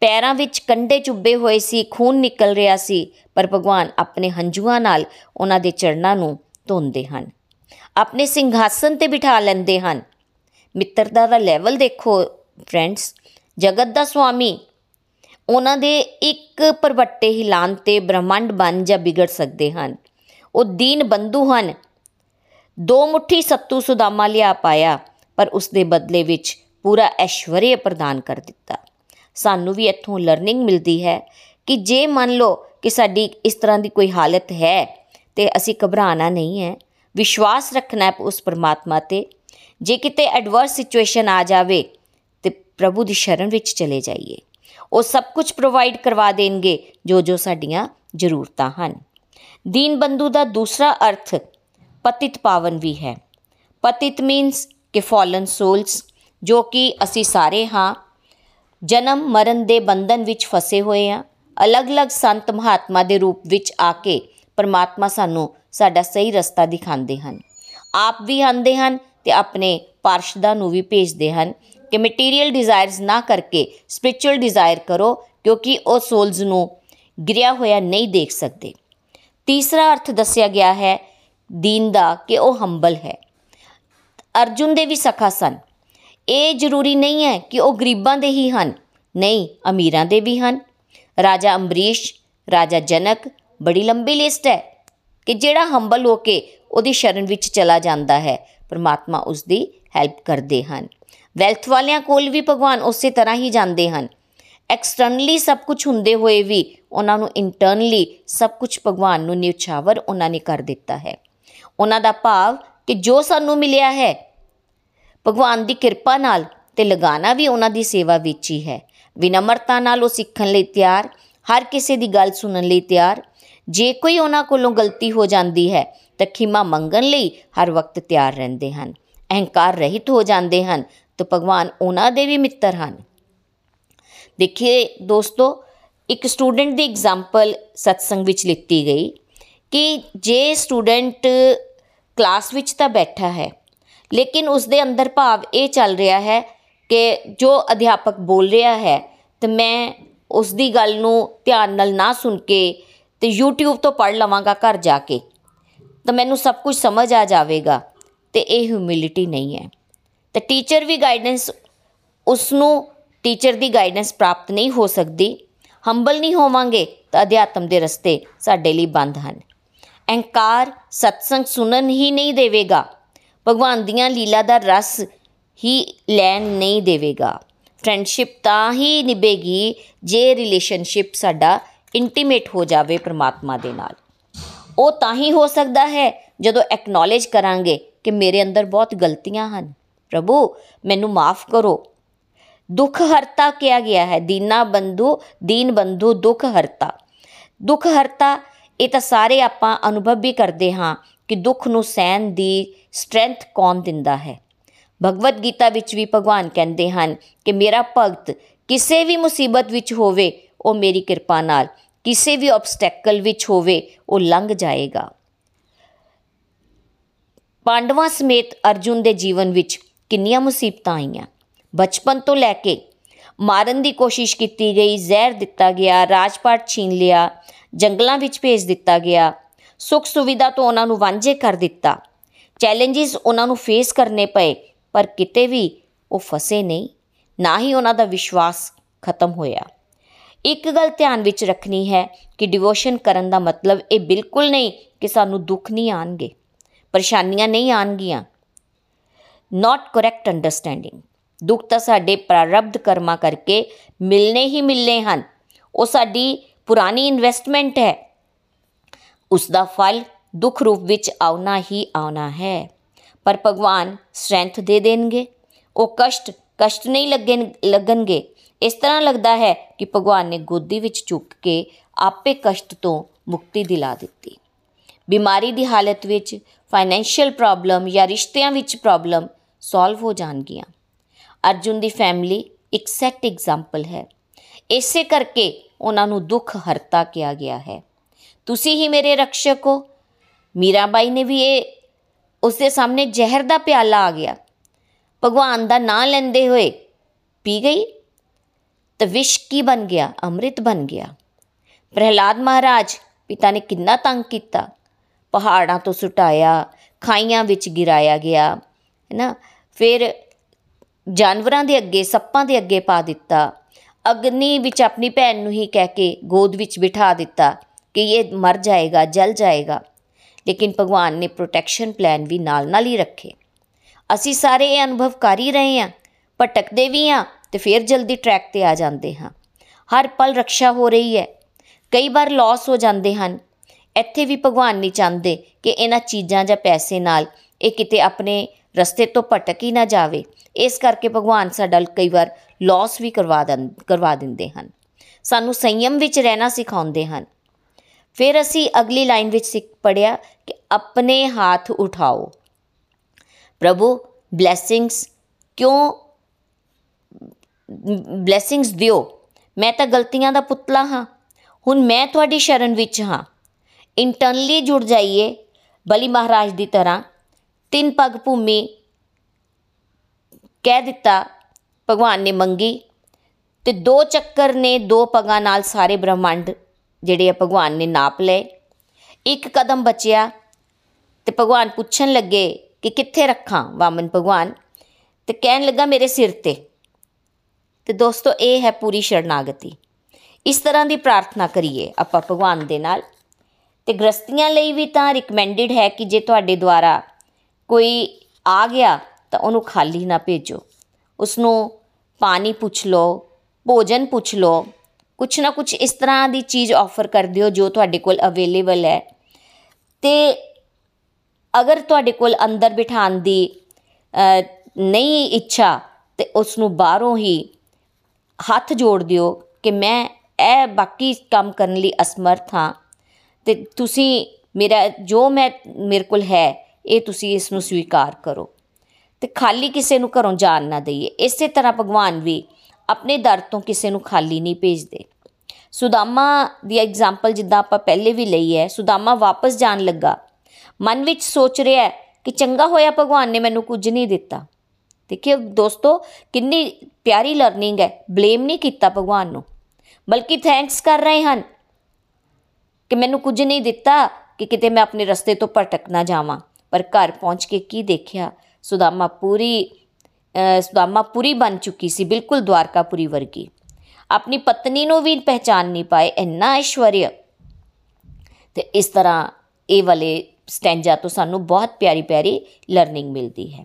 ਪੈਰਾਂ ਵਿੱਚ ਕੰਡੇ ਚੁੱਬੇ ਹੋਏ ਸੀ, ਖੂਨ ਨਿਕਲ ਰਿਹਾ ਸੀ, ਪਰ ਭਗਵਾਨ ਆਪਣੇ ਹੰਝੂਆਂ ਨਾਲ ਉਹਨਾਂ ਦੇ ਚਰਨਾਂ ਨੂੰ ਧੋਂਦੇ ਹਨ। ਆਪਣੇ ਸਿੰਘਾਸਨ ਤੇ ਬਿਠਾ ਲੈਂਦੇ ਹਨ। ਮਿੱਤਰਤਾ ਦਾ ਲੈਵਲ ਦੇਖੋ ਫਰੈਂਡਸ ਜਗਤ ਦਾ ਸੁਆਮੀ। ਉਹਨਾਂ ਦੇ ਇੱਕ ਪਰਵੱਟੇ ਹਿਲਾਨ ਤੇ ਬ੍ਰਹਮੰਡ ਬਣ ਜਾਂ ਵਿਗੜ ਸਕਦੇ ਹਨ। ਉਹ ਦੀਨ ਬੰਧੂ ਹਨ। ਦੋ ਮੁਠੀ ਸੱਤੂ ਸੁਦਾਮਾ ਲਿਆ ਪਾਇਆ, ਪਰ ਉਸ ਦੇ ਬਦਲੇ ਵਿੱਚ ਪੂਰਾ ਐਸ਼ਵਰਯ ਪ੍ਰਦਾਨ ਕਰ ਦਿੱਤਾ। ਸਾਨੂੰ ਵੀ ਇੱਥੋਂ ਲਰਨਿੰਗ ਮਿਲਦੀ ਹੈ ਕਿ ਜੇ ਮੰਨ ਲਓ ਕਿ ਸਾਡੀ ਇਸ ਤਰ੍ਹਾਂ ਦੀ ਕੋਈ ਹਾਲਤ ਹੈ ਤੇ ਅਸੀਂ ਘਬਰਾਣਾ ਨਹੀਂ ਹੈ, ਵਿਸ਼ਵਾਸ ਰੱਖਣਾ ਹੈ ਉਸ ਪਰਮਾਤਮਾ ਤੇ ਜੇ ਕਿਤੇ ਐਡਵਰਸ ਸਿਚੁਏਸ਼ਨ ਆ ਜਾਵੇ, ਤੇ ਪ੍ਰਭੂ ਦੀ ਸ਼ਰਨ ਵਿੱਚ ਚਲੇ ਜਾਈਏ। ਉਹ ਸਭ ਕੁਝ ਪ੍ਰੋਵਾਈਡ ਕਰਵਾ ਦੇਣਗੇ, ਜੋ ਜੋ ਸਾਡੀਆਂ ਜ਼ਰੂਰਤਾਂ ਹਨ। ਦੀਨ ਬੰਦੂ ਦਾ ਦੂਸਰਾ ਅਰਥ ਪਤਿਤ ਪਾਵਨ ਵੀ ਹੈ। ਪਤਿਤ ਮੀਨਸ ਕਿ ਫਾਲਨ ਸੋਲਸ ਜੋ ਕਿ ਅਸੀਂ ਸਾਰੇ ਹਾਂ, ਜਨਮ ਮਰਨ ਦੇ ਬੰਧਨ ਵਿੱਚ ਫਸੇ ਹੋਏ ਆ ਅਲੱਗ-ਅਲੱਗ ਸੰਤ ਮਹਾਤਮਾ ਦੇ ਰੂਪ ਵਿੱਚ ਆ ਕੇ ਪਰਮਾਤਮਾ ਸਾਨੂੰ ਸਾਡਾ ਸਹੀ ਰਸਤਾ ਦਿਖਾਉਂਦੇ ਹਨ। ਆਪ ਵੀ ਆਂਦੇ ਹਨ ਤੇ ਆਪਣੇ ਪਾਰਸ਼ਦਾਂ ਨੂੰ ਵੀ ਭੇਜਦੇ ਹਨ ਕਿ ਮਟੀਰੀਅਲ ਡਿਜ਼ਾਇਰਸ ਨਾ ਕਰਕੇ ਸਪਿਰਚੁਅਲ ਡਿਜ਼ਾਇਰ ਕਰੋ, ਕਿਉਂਕਿ ਉਹ ਸੋਲਸ ਨੂੰ ਗਿਰਿਆ ਹੋਇਆ ਨਹੀਂ ਦੇਖ ਸਕਦੇ। ਤੀਸਰਾ ਅਰਥ ਦੱਸਿਆ ਗਿਆ ਹੈ ਦੀਨ ਦਾ ਕਿ ਉਹ ਹੰਬਲ ਹੈ। ਅਰਜੁਨ ਦੇ ਵੀ ਸਖਾ ਸਨ। ਇਹ ਜ਼ਰੂਰੀ ਨਹੀਂ ਹੈ ਕਿ ਉਹ ਗਰੀਬਾਂ ਦੇ ਹੀ ਹਨ। ਨਹੀਂ, ਅਮੀਰਾਂ ਦੇ ਵੀ ਹਨ। ਰਾਜਾ ਅੰਬਰੀਸ਼, ਰਾਜਾ ਜਨਕ, ਬੜੀ ਲੰਬੀ ਲਿਸਟ ਹੈ ਕਿ ਜਿਹੜਾ ਹੰਬਲ ਹੋ ਕੇ ਉਹਦੀ ਸ਼ਰਨ ਵਿੱਚ ਚਲਾ ਜਾਂਦਾ ਹੈ। ਪਰਮਾਤਮਾ ਉਸ ਦੀ ਹੈਲਪ ਕਰਦੇ ਹਨ। ਵੈਲਥ ਵਾਲਿਆਂ ਕੋਲ ਵੀ ਭਗਵਾਨ ਉਸੇ ਤਰ੍ਹਾਂ ਹੀ ਜਾਂਦੇ ਹਨ। ਐਕਸਟਰਨਲੀ ਸਭ ਕੁਝ ਹੁੰਦੇ ਹੋਏ ਵੀ ਉਹਨਾਂ ਨੂੰ ਇੰਟਰਨਲੀ ਸਭ ਕੁਝ ਭਗਵਾਨ ਨੂੰ ਨਿਉਛਾਵਰ ਉਹਨਾਂ ਨੇ ਕਰ ਦਿੱਤਾ ਹੈ। ਉਹਨਾਂ ਦਾ ਭਾਵ ਕਿ ਜੋ ਸਾਨੂੰ ਮਿਲਿਆ ਹੈ, ਭਗਵਾਨ ਦੀ ਕਿਰਪਾ ਨਾਲ ਤੇ ਲਗਾਣਾ ਵੀ ਉਹਨਾਂ ਦੀ ਸੇਵਾ ਵਿੱਚ ਹੀ ਹੈ। ਵਿਨਮਰਤਾ ਨਾਲ ਉਹ ਸਿੱਖਣ ਲਈ ਤਿਆਰ, ਹਰ ਕਿਸੇ ਦੀ ਗੱਲ ਸੁਣਨ ਲਈ ਤਿਆਰ ਜੇ ਕੋਈ ਉਹਨਾਂ ਕੋਲੋਂ ਗਲਤੀ ਹੋ ਜਾਂਦੀ ਹੈ, ਤਾਂ ਖਿਮਾ ਮੰਗਣ ਲਈ ਹਰ ਵਕਤ ਤਿਆਰ ਰਹਿੰਦੇ ਹਨ। ਅਹੰਕਾਰ ਰਹਿਤ ਹੋ ਜਾਂਦੇ ਹਨ, ਤਾਂ ਭਗਵਾਨ ਉਹਨਾਂ ਦੇ ਵੀ ਮਿੱਤਰ ਹਨ। ਦੇਖਿਏ ਦੋਸਤੋ, ਇੱਕ ਸਟੂਡੈਂਟ ਦੀ ਐਗਜ਼ਾਮਪਲ ਸਤਸੰਗ ਵਿੱਚ ਲਿੱਤੀ ਗਈ ਕਿ ਜੇ ਸਟੂਡੈਂਟ ਕਲਾਸ ਵਿੱਚ ਤਾਂ ਬੈਠਾ ਹੈ, ਲੇਕਿਨ ਉਸ ਦੇ ਅੰਦਰ ਭਾਵ ਇਹ ਚੱਲ ਰਿਹਾ ਹੈ ਕਿ ਜੋ ਅਧਿਆਪਕ ਬੋਲ ਰਿਹਾ ਹੈ, ਤੇ ਮੈਂ ਉਸ ਦੀ ਗੱਲ ਨੂੰ ਧਿਆਨ ਨਾਲ ਨਾ ਸੁਣ ਕੇ ਤੇ YouTube ਤੋਂ ਪੜ ਲਵਾਂਗਾ ਘਰ ਜਾ ਕੇ। ਤਾਂ ਮੈਨੂੰ ਸਭ ਕੁਝ ਸਮਝ ਆ ਜਾਵੇਗਾ ਤੇ ਇਹ ਹਿਊਮਿਲਿਟੀ ਨਹੀਂ ਹੈ। ਤੇ ਟੀਚਰ ਵੀ ਗਾਈਡੈਂਸ ਉਸ ਨੂੰ ਟੀਚਰ ਦੀ ਗਾਈਡੈਂਸ ਪ੍ਰਾਪਤ ਨਹੀਂ ਹੋ ਸਕਦੀ। ਹੰਬਲ ਨਹੀਂ ਹੋਵਾਂਗੇ ਤਾਂ ਅਧਿਆਤਮ ਦੇ ਰਸਤੇ ਸਾਡੇ ਲਈ ਬੰਦ ਹਨ। ਅਹੰਕਾਰ ਸਤਸੰਗ ਸੁਣਨ ਹੀ ਨਹੀਂ ਦੇਵੇਗਾ। ਭਗਵਾਨ ਦੀਆਂ ਲੀਲਾ ਦਾ ਰਸ ਹੀ ਲੈਣ ਨਹੀਂ ਦੇਵੇਗਾ। ਫਰੈਂਡਸ਼ਿਪ ਤਾਂ ਹੀ ਨਿਭੇਗੀ ਜੇ ਰਿਲੇਸ਼ਨਸ਼ਿਪ ਸਾਡਾ ਇੰਟੀਮੇਟ ਹੋ ਜਾਵੇ ਪ੍ਰਮਾਤਮਾ ਦੇ ਨਾਲ। ਉਹ ਤਾਂ ਹੀ ਹੋ ਸਕਦਾ ਹੈ ਜਦੋਂ ਐਕਨੋਲੇਜ ਕਰਾਂਗੇ ਕਿ ਮੇਰੇ ਅੰਦਰ ਬਹੁਤ ਗਲਤੀਆਂ ਹਨ। ਪ੍ਰਭੂ, ਮੈਨੂੰ ਮਾਫ ਕਰੋ। ਦੁੱਖ ਹਰਤਾ ਕਿਹਾ ਗਿਆ ਹੈ। ਦੀਨਾ ਬੰਧੂ, ਦੀਨ ਬੰਧੂ, ਦੁੱਖ ਹਰਤਾ। ਦੁੱਖ ਹਰਤਾ, ਇਹ ਤਾਂ ਸਾਰੇ ਆਪਾਂ ਅਨੁਭਵ ਵੀ ਕਰਦੇ ਹਾਂ ਕਿ ਦੁੱਖ ਨੂੰ ਸਹਿਣ ਦੀ ਸਟਰੈਂਥ ਕੌਣ ਦਿੰਦਾ ਹੈ। ਭਗਵਦ ਗੀਤਾ ਵਿੱਚ ਵੀ ਭਗਵਾਨ ਕਹਿੰਦੇ ਹਨ ਕਿ ਮੇਰਾ ਭਗਤ ਕਿਸੇ ਵੀ ਮੁਸੀਬਤ ਵਿੱਚ ਹੋਵੇ ਉਹ ਮੇਰੀ ਕਿਰਪਾ ਨਾਲ ਕਿਸੇ ਵੀ ਆਬਸਟੈਕਲ ਵਿੱਚ ਹੋਵੇ, ਉਹ ਲੰਘ ਜਾਏਗਾ। ਪਾਂਡਵਾਂ ਸਮੇਤ ਅਰਜੁਨ ਦੇ ਜੀਵਨ ਵਿੱਚ ਕਿੰਨੀਆਂ ਮੁਸੀਬਤਾਂ ਆਈਆਂ। ਬਚਪਨ ਤੋਂ ਲੈ ਕੇ ਮਾਰਨ ਦੀ ਕੋਸ਼ਿਸ਼ ਕੀਤੀ ਗਈ, ਜ਼ਹਿਰ ਦਿੱਤਾ ਗਿਆ ਰਾਜਪਾਟ ਛੀਨ ਲਿਆ, ਜੰਗਲਾਂ ਵਿੱਚ ਭੇਜ ਦਿੱਤਾ ਗਿਆ, ਸੁੱਖ ਸੁਵਿਧਾ ਤੋਂ ਉਹਨਾਂ ਨੂੰ ਵਾਂਝੇ ਕਰ ਦਿੱਤਾ। ਚੈਲੰਜਸ ਉਹਨਾਂ ਨੂੰ ਫੇਸ ਕਰਨੇ ਪਏ, ਪਰ ਕਿਤੇ ਵੀ ਉਹ ਫਸੇ ਨਹੀਂ। ਨਾ ਹੀ ਉਹਨਾਂ ਦਾ ਵਿਸ਼ਵਾਸ ਖਤਮ ਹੋਇਆ। ਇੱਕ ਗੱਲ ਧਿਆਨ ਵਿੱਚ ਰੱਖਣੀ ਹੈ ਕਿ ਡਿਵੋਸ਼ਨ ਕਰਨ ਦਾ ਮਤਲਬ ਇਹ ਬਿਲਕੁਲ ਨਹੀਂ ਕਿ ਸਾਨੂੰ ਦੁੱਖ ਨਹੀਂ ਆਣਗੇ, ਪਰੇਸ਼ਾਨੀਆਂ ਨਹੀਂ ਆਣਗੀਆਂ। ਨਾਟ ਕਰੈਕਟ ਅੰਡਰਸਟੈਂਡਿੰਗ ਦੁੱਖ ਤਾਂ ਸਾਡੇ ਪ੍ਰਾਰਬਧ ਕਰਮਾਂ ਕਰਕੇ ਮਿਲਨੇ ਹੀ ਮਿਲਨੇ ਹਨ। ਉਹ ਸਾਡੀ ਪੁਰਾਣੀ ਇਨਵੈਸਟਮੈਂਟ ਹੈ। ਉਸ ਦਾ ਫਲ ਦੁੱਖ ਰੂਪ ਵਿੱਚ ਆਉਣਾ ਹੀ ਆਉਣਾ ਹੈ। ਪਰ ਭਗਵਾਨ ਸਟਰੈਂਥ ਦੇ ਦੇਣਗੇ। ਉਹ ਕਸ਼ਟ ਕਸ਼ਟ ਨਹੀਂ ਲੱਗਣ, ਲੱਗਣਗੇ। ਇਸ ਤਰ੍ਹਾਂ ਲੱਗਦਾ ਹੈ ਕਿ ਭਗਵਾਨ ਨੇ ਗੋਦੀ ਵਿੱਚ ਚੁੱਕ ਕੇ ਆਪੇ ਕਸ਼ਟ ਤੋਂ ਮੁਕਤੀ ਦਿਲਾ ਦਿੱਤੀ। ਬਿਮਾਰੀ ਦੀ ਹਾਲਤ ਵਿੱਚ ਫਾਈਨੈਂਸ਼ੀਅਲ ਪ੍ਰੋਬਲਮ ਜਾਂ ਰਿਸ਼ਤਿਆਂ ਵਿੱਚ ਪ੍ਰੋਬਲਮ ਸੋਲਵ ਹੋ ਜਾਣਗੀਆਂ। ਅਰਜੁਨ ਦੀ ਫੈਮਿਲੀ ਇੱਕ ਸੈਟ ਐਗਜ਼ਾਮਪਲ ਹੈ। ਇਸੇ ਕਰਕੇ ਉਹਨਾਂ ਨੂੰ ਦੁੱਖ ਹਰਤਾ ਕਿਹਾ ਗਿਆ ਹੈ। ਤੁਸੀਂ ਹੀ ਮੇਰੇ ਰਕਸ਼ਕ ਹੋ। ਮੀਰਾਬਾਈ ਨੇ ਵੀ ਇਹ ਉਸ ਦੇ ਸਾਹਮਣੇ ਜ਼ਹਿਰ ਦਾ ਪਿਆਲਾ ਆ ਗਿਆ। ਭਗਵਾਨ ਦਾ ਨਾਂ ਲੈਂਦੇ ਹੋਏ ਪੀ ਗਈ? ਤਾਂ ਵਿਸ਼ ਕੀ ਬਣ ਗਿਆ? ਅੰਮ੍ਰਿਤ ਬਣ ਗਿਆ। ਪ੍ਰਹਿਲਾਦ ਮਹਾਰਾਜ ਪਿਤਾ ਨੇ ਕਿੰਨਾ ਤੰਗ ਕੀਤਾ। ਪਹਾੜਾਂ ਤੋਂ ਸੁਟਾਇਆ, ਖਾਈਆਂ ਵਿੱਚ ਗਿਰਾਇਆ ਗਿਆ ਹੈ ਨਾ ਫਿਰ ਜਾਨਵਰਾਂ ਦੇ ਅੱਗੇ, ਸੱਪਾਂ ਦੇ ਅੱਗੇ ਪਾ ਦਿੱਤਾ। ਅਗਨੀ ਵਿੱਚ ਆਪਣੀ ਭੈਣ ਨੂੰ ਹੀ ਕਹਿ ਕੇ ਗੋਦ ਵਿੱਚ ਬਿਠਾ ਦਿੱਤਾ ਕਿ ਇਹ ਮਰ ਜਾਏਗਾ, ਜਲ ਜਾਏਗਾ। ਲੇਕਿਨ ਭਗਵਾਨ ਨੇ ਪ੍ਰੋਟੈਕਸ਼ਨ ਪਲਾਨ ਵੀ ਨਾਲ ਨਾਲ ਹੀ ਰੱਖੇ। ਅਸੀਂ ਸਾਰੇ ਇਹ ਅਨੁਭਵ ਕਰ ਹੀ ਰਹੇ ਹਾਂ, ਭਟਕਦੇ ਵੀ ਹਾਂ ਤੇ ਫਿਰ ਜਲਦੀ ਟਰੈਕ ਤੇ ਆ ਜਾਂਦੇ ਹਾਂ। ਹਰ ਪਲ ਰੱਖਿਆ ਹੋ ਰਹੀ ਹੈ। ਕਈ ਵਾਰ ਲਾਸ ਹੋ ਜਾਂਦੇ ਹਨ। ਇੱਥੇ ਵੀ ਭਗਵਾਨ ਨਹੀਂ ਚਾਹੁੰਦੇ ਕਿ ਇਹਨਾਂ ਚੀਜ਼ਾਂ ਜਾਂ ਪੈਸੇ ਨਾਲ ਇਹ ਕਿਤੇ ਆਪਣੇ ਰਸਤੇ ਤੋਂ ਭਟਕ ਹੀ ਨਾ ਜਾਵੇ। ਇਸ ਕਰਕੇ ਭਗਵਾਨ ਸਾਡਾ ਕਈ ਵਾਰ ਲਾਸ ਵੀ ਕਰਵਾ ਦਿੰ, ਕਰਵਾ ਦਿੰਦੇ ਹਨ। ਸਾਨੂੰ ਸੰਯਮ ਵਿੱਚ ਰਹਿਣਾ ਸਿਖਾਉਂਦੇ ਹਨ। ਫਿਰ ਅਸੀਂ ਅਗਲੀ ਲਾਈਨ ਵਿੱਚ ਸਿੱਖ ਪੜਿਆ ਕਿ ਆਪਣੇ ਹੱਥ ਉਠਾਓ। ਪ੍ਰਭੂ ਬਲੇਸਿੰਗਸ ਕਿਉਂ ਬਲੇਸਿੰਗਸ ਦਿਓ। ਮੈਂ ਤਾਂ ਗਲਤੀਆਂ ਦਾ ਪੁਤਲਾ ਹਾਂ। ਹੁਣ ਮੈਂ ਤੁਹਾਡੀ ਸ਼ਰਨ ਵਿੱਚ ਹਾਂ। ਇੰਟਰਨਲੀ ਜੁੜ ਜਾਈਏ ਬਲੀ ਮਹਾਰਾਜ ਦੀ ਤਰ੍ਹਾਂ। ਤਿੰਨ ਪਗ ਭੂਮੀ ਕਹਿ ਦਿੱਤਾ, ਭਗਵਾਨ ਨੇ ਮੰਗੀ। ਤੇ ਦੋ ਚੱਕਰ ਨੇ, ਦੋ ਪਗਾਂ ਨਾਲ ਸਾਰੇ ਬ੍ਰਹਮੰਡ ਜਿਹੜੇ ਆ ਭਗਵਾਨ ਨੇ ਨਾਪ ਲਏ। ਇੱਕ ਕਦਮ ਬਚਿਆ ਤੇ ਭਗਵਾਨ ਪੁੱਛਣ ਲੱਗੇ ਕਿ ਕਿੱਥੇ ਰੱਖਾਂ ਵਾਮਨ ਭਗਵਾਨ? ਤੇ ਕਹਿਣ ਲੱਗਾ ਮੇਰੇ ਸਿਰ ਤੇ। ਤੇ ਦੋਸਤੋ, ਇਹ ਹੈ ਪੂਰੀ ਸ਼ਰਨਾਗਤੀ। ਇਸ ਤਰ੍ਹਾਂ ਦੀ ਪ੍ਰਾਰਥਨਾ ਕਰੀਏ ਆਪਾਂ ਭਗਵਾਨ ਦੇ ਨਾਲ। ਤੇ ਗ੍ਰਸਤੀਆਂ ਲਈ ਵੀ ਤਾਂ ਰეკਮੈਂਡਡ ਹੈ ਕਿ ਜੇ ਤੁਹਾਡੇ ਦੁਆਰਾ ਕੋਈ ਆ ਗਿਆ, ਤਾਂ ਉਹਨੂੰ ਖਾਲੀ ਨਾ ਭੇਜੋ। ਉਸ ਨੂੰ ਪਾਣੀ ਪੁੱਛ ਲਓ, ਭੋਜਨ ਪੁੱਛ ਲਓ। ਕੁਛ ਨਾ ਕੁਛ ਇਸ ਤਰ੍ਹਾਂ ਦੀ ਚੀਜ਼ ਆਫਰ ਕਰ ਦਿਓ ਜੋ ਤੁਹਾਡੇ ਕੋਲ ਅਵੇਲੇਬਲ ਹੈ। ਤੇ ਅਗਰ ਤੁਹਾਡੇ ਕੋਲ ਅੰਦਰ ਬਿਠਾਉਣ ਦੀ ਨਹੀਂ ਇੱਛਾ, ਤੇ ਉਸ ਨੂੰ ਬਾਹਰੋਂ ਹੀ ਹੱਥ ਜੋੜ ਦਿਓ ਕਿ ਮੈਂ ਇਹ ਬਾਕੀ ਕੰਮ ਕਰਨ ਲਈ ਅਸਮਰਥ ਹਾਂ। ਤੇ ਤੁਸੀਂ ਮੇਰਾ, ਜੋ ਮੈਂ ਮੇਰੇ ਕੋਲ ਹੈ, ਇਹ ਤੁਸੀਂ ਇਸ ਨੂੰ ਸਵੀਕਾਰ ਕਰੋ। ਤੇ ਖਾਲੀ ਕਿਸੇ ਨੂੰ ਘਰੋਂ ਜਾਣ ਨਾ ਦਈਏ। ਇਸੇ ਤਰ੍ਹਾਂ ਭਗਵਾਨ ਵੀ ਆਪਣੇ ਦਰ ਤੋਂ ਕਿਸੇ ਨੂੰ ਖਾਲੀ ਨਹੀਂ ਭੇਜਦੇ। ਸੁਦਾਮਾ ਦੀ ਐਗਜ਼ਾਮਪਲ ਜਿੱਦਾਂ ਆਪਾਂ ਪਹਿਲੇ ਵੀ ਲਈ ਹੈ, ਸੁਦਾਮਾ ਵਾਪਸ ਜਾਣ ਲੱਗਾ। ਮਨ ਵਿੱਚ ਸੋਚ ਰਿਹਾ ਕਿ ਚੰਗਾ ਹੋਇਆ ਭਗਵਾਨ ਨੇ ਮੈਨੂੰ ਕੁਝ ਨਹੀਂ ਦਿੱਤਾ। ਦੇਖਿਓ ਦੋਸਤੋ, ਕਿੰਨੀ ਪਿਆਰੀ ਲਰਨਿੰਗ ਹੈ। ਬਲੇਮ ਨਹੀਂ ਕੀਤਾ ਭਗਵਾਨ ਨੂੰ। ਬਲਕਿ ਥੈਂਕਸ ਕਰ ਰਹੇ ਹਨ ਕਿ ਮੈਨੂੰ ਕੁਝ ਨਹੀਂ ਦਿੱਤਾ ਕਿ ਕਿਤੇ ਮੈਂ ਆਪਣੇ ਰਸਤੇ ਤੋਂ ਭਟਕ ਨਾ ਜਾਵਾਂ। ਪਰ ਘਰ ਪਹੁੰਚ ਕੇ ਕੀ ਦੇਖਿਆ? ਸੁਦਾਮਾ ਪੂਰੀ ਸੁਦਾਮਾ ਪੂਰੀ ਬਣ ਚੁੱਕੀ ਸੀ, ਬਿਲਕੁਲ ਦਵਾਰਕਾਪੁਰੀ ਵਰਗੀ। ਆਪਣੀ ਪਤਨੀ ਨੂੰ ਵੀ ਪਹਿਚਾਨ ਨਹੀਂ ਪਾਏ, ਇੰਨਾ ਐਸ਼ਵਰਯ ਤੇ ਇਸ ਤਰ੍ਹਾਂ ਇਹ ਵਾਲੇ ਸਟੈਂਜਾ ਤੋਂ ਸਾਨੂੰ ਬਹੁਤ ਪਿਆਰੀ ਪਿਆਰੀ ਲਰਨਿੰਗ ਮਿਲਦੀ ਹੈ।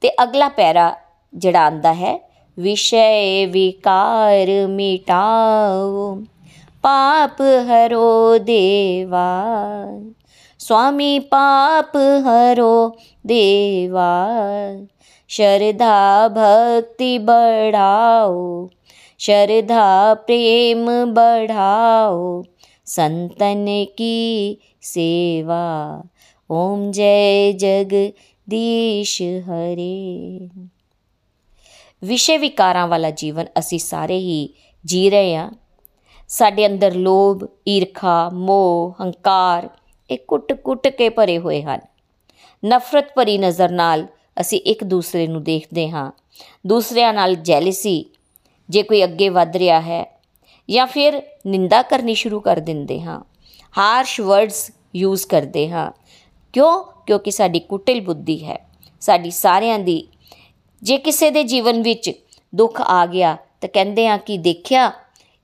ਤੇ ਅਗਲਾ ਪੈਰਾ ਜਿਹੜਾ ਆਂਦਾ ਹੈ ਵਿਸ਼ੇ ਵਿਕਾਰ ਮਿਟਾਓ ਪਾਪ ਹਰੋ ਦੇਵਾ स्वामी पाप हरो देवा श्रद्धा भक्ति बढ़ाओ श्रद्धा प्रेम बढ़ाओ संतन की सेवा ओम जय ਦੇਸ਼ ਹਰੇ। ਵਿਸ਼ੇ ਵਿਕਾਰਾਂ ਵਾਲਾ ਜੀਵਨ ਅਸੀਂ ਸਾਰੇ ਹੀ ਜੀ ਰਹੇ ਆ ਸਾਡੇ ਅੰਦਰ ਲੋਭ, ਈਰਖਾ, ਮੋਹ, ਹੰਕਾਰ ਇਹ ਕੁੱਟ-ਕੁੱਟ ਕੇ ਭਰੇ ਹੋਏ ਹਨ। ਨਫ਼ਰਤ ਭਰੀ ਨਜ਼ਰ ਨਾਲ ਅਸੀਂ ਇੱਕ ਦੂਸਰੇ ਨੂੰ ਦੇਖਦੇ ਹਾਂ। ਦੂਸਰਿਆਂ ਨਾਲ ਜੈਲਸੀ ਜੇ ਕੋਈ ਅੱਗੇ ਵੱਧ ਰਿਹਾ ਹੈ ਜਾਂ ਫਿਰ ਨਿੰਦਾ ਕਰਨੀ ਸ਼ੁਰੂ ਕਰ ਦਿੰਦੇ ਹਾਂ। ਹਾਰਸ਼ ਵਰਡਸ ਯੂਜ਼ ਕਰਦੇ ਹਾਂ। ਕਿਉਂ? ਕਿਉਂਕਿ ਸਾਡੀ ਕੁਟਿਲ ਬੁੱਧੀ ਹੈ, ਸਾਡੀ ਸਾਰਿਆਂ ਦੀ। ਜੇ ਕਿਸੇ ਦੇ ਜੀਵਨ ਵਿੱਚ ਦੁੱਖ ਆ ਗਿਆ ਤਾਂ ਕਹਿੰਦੇ ਆ ਕਿ ਦੇਖਿਆ,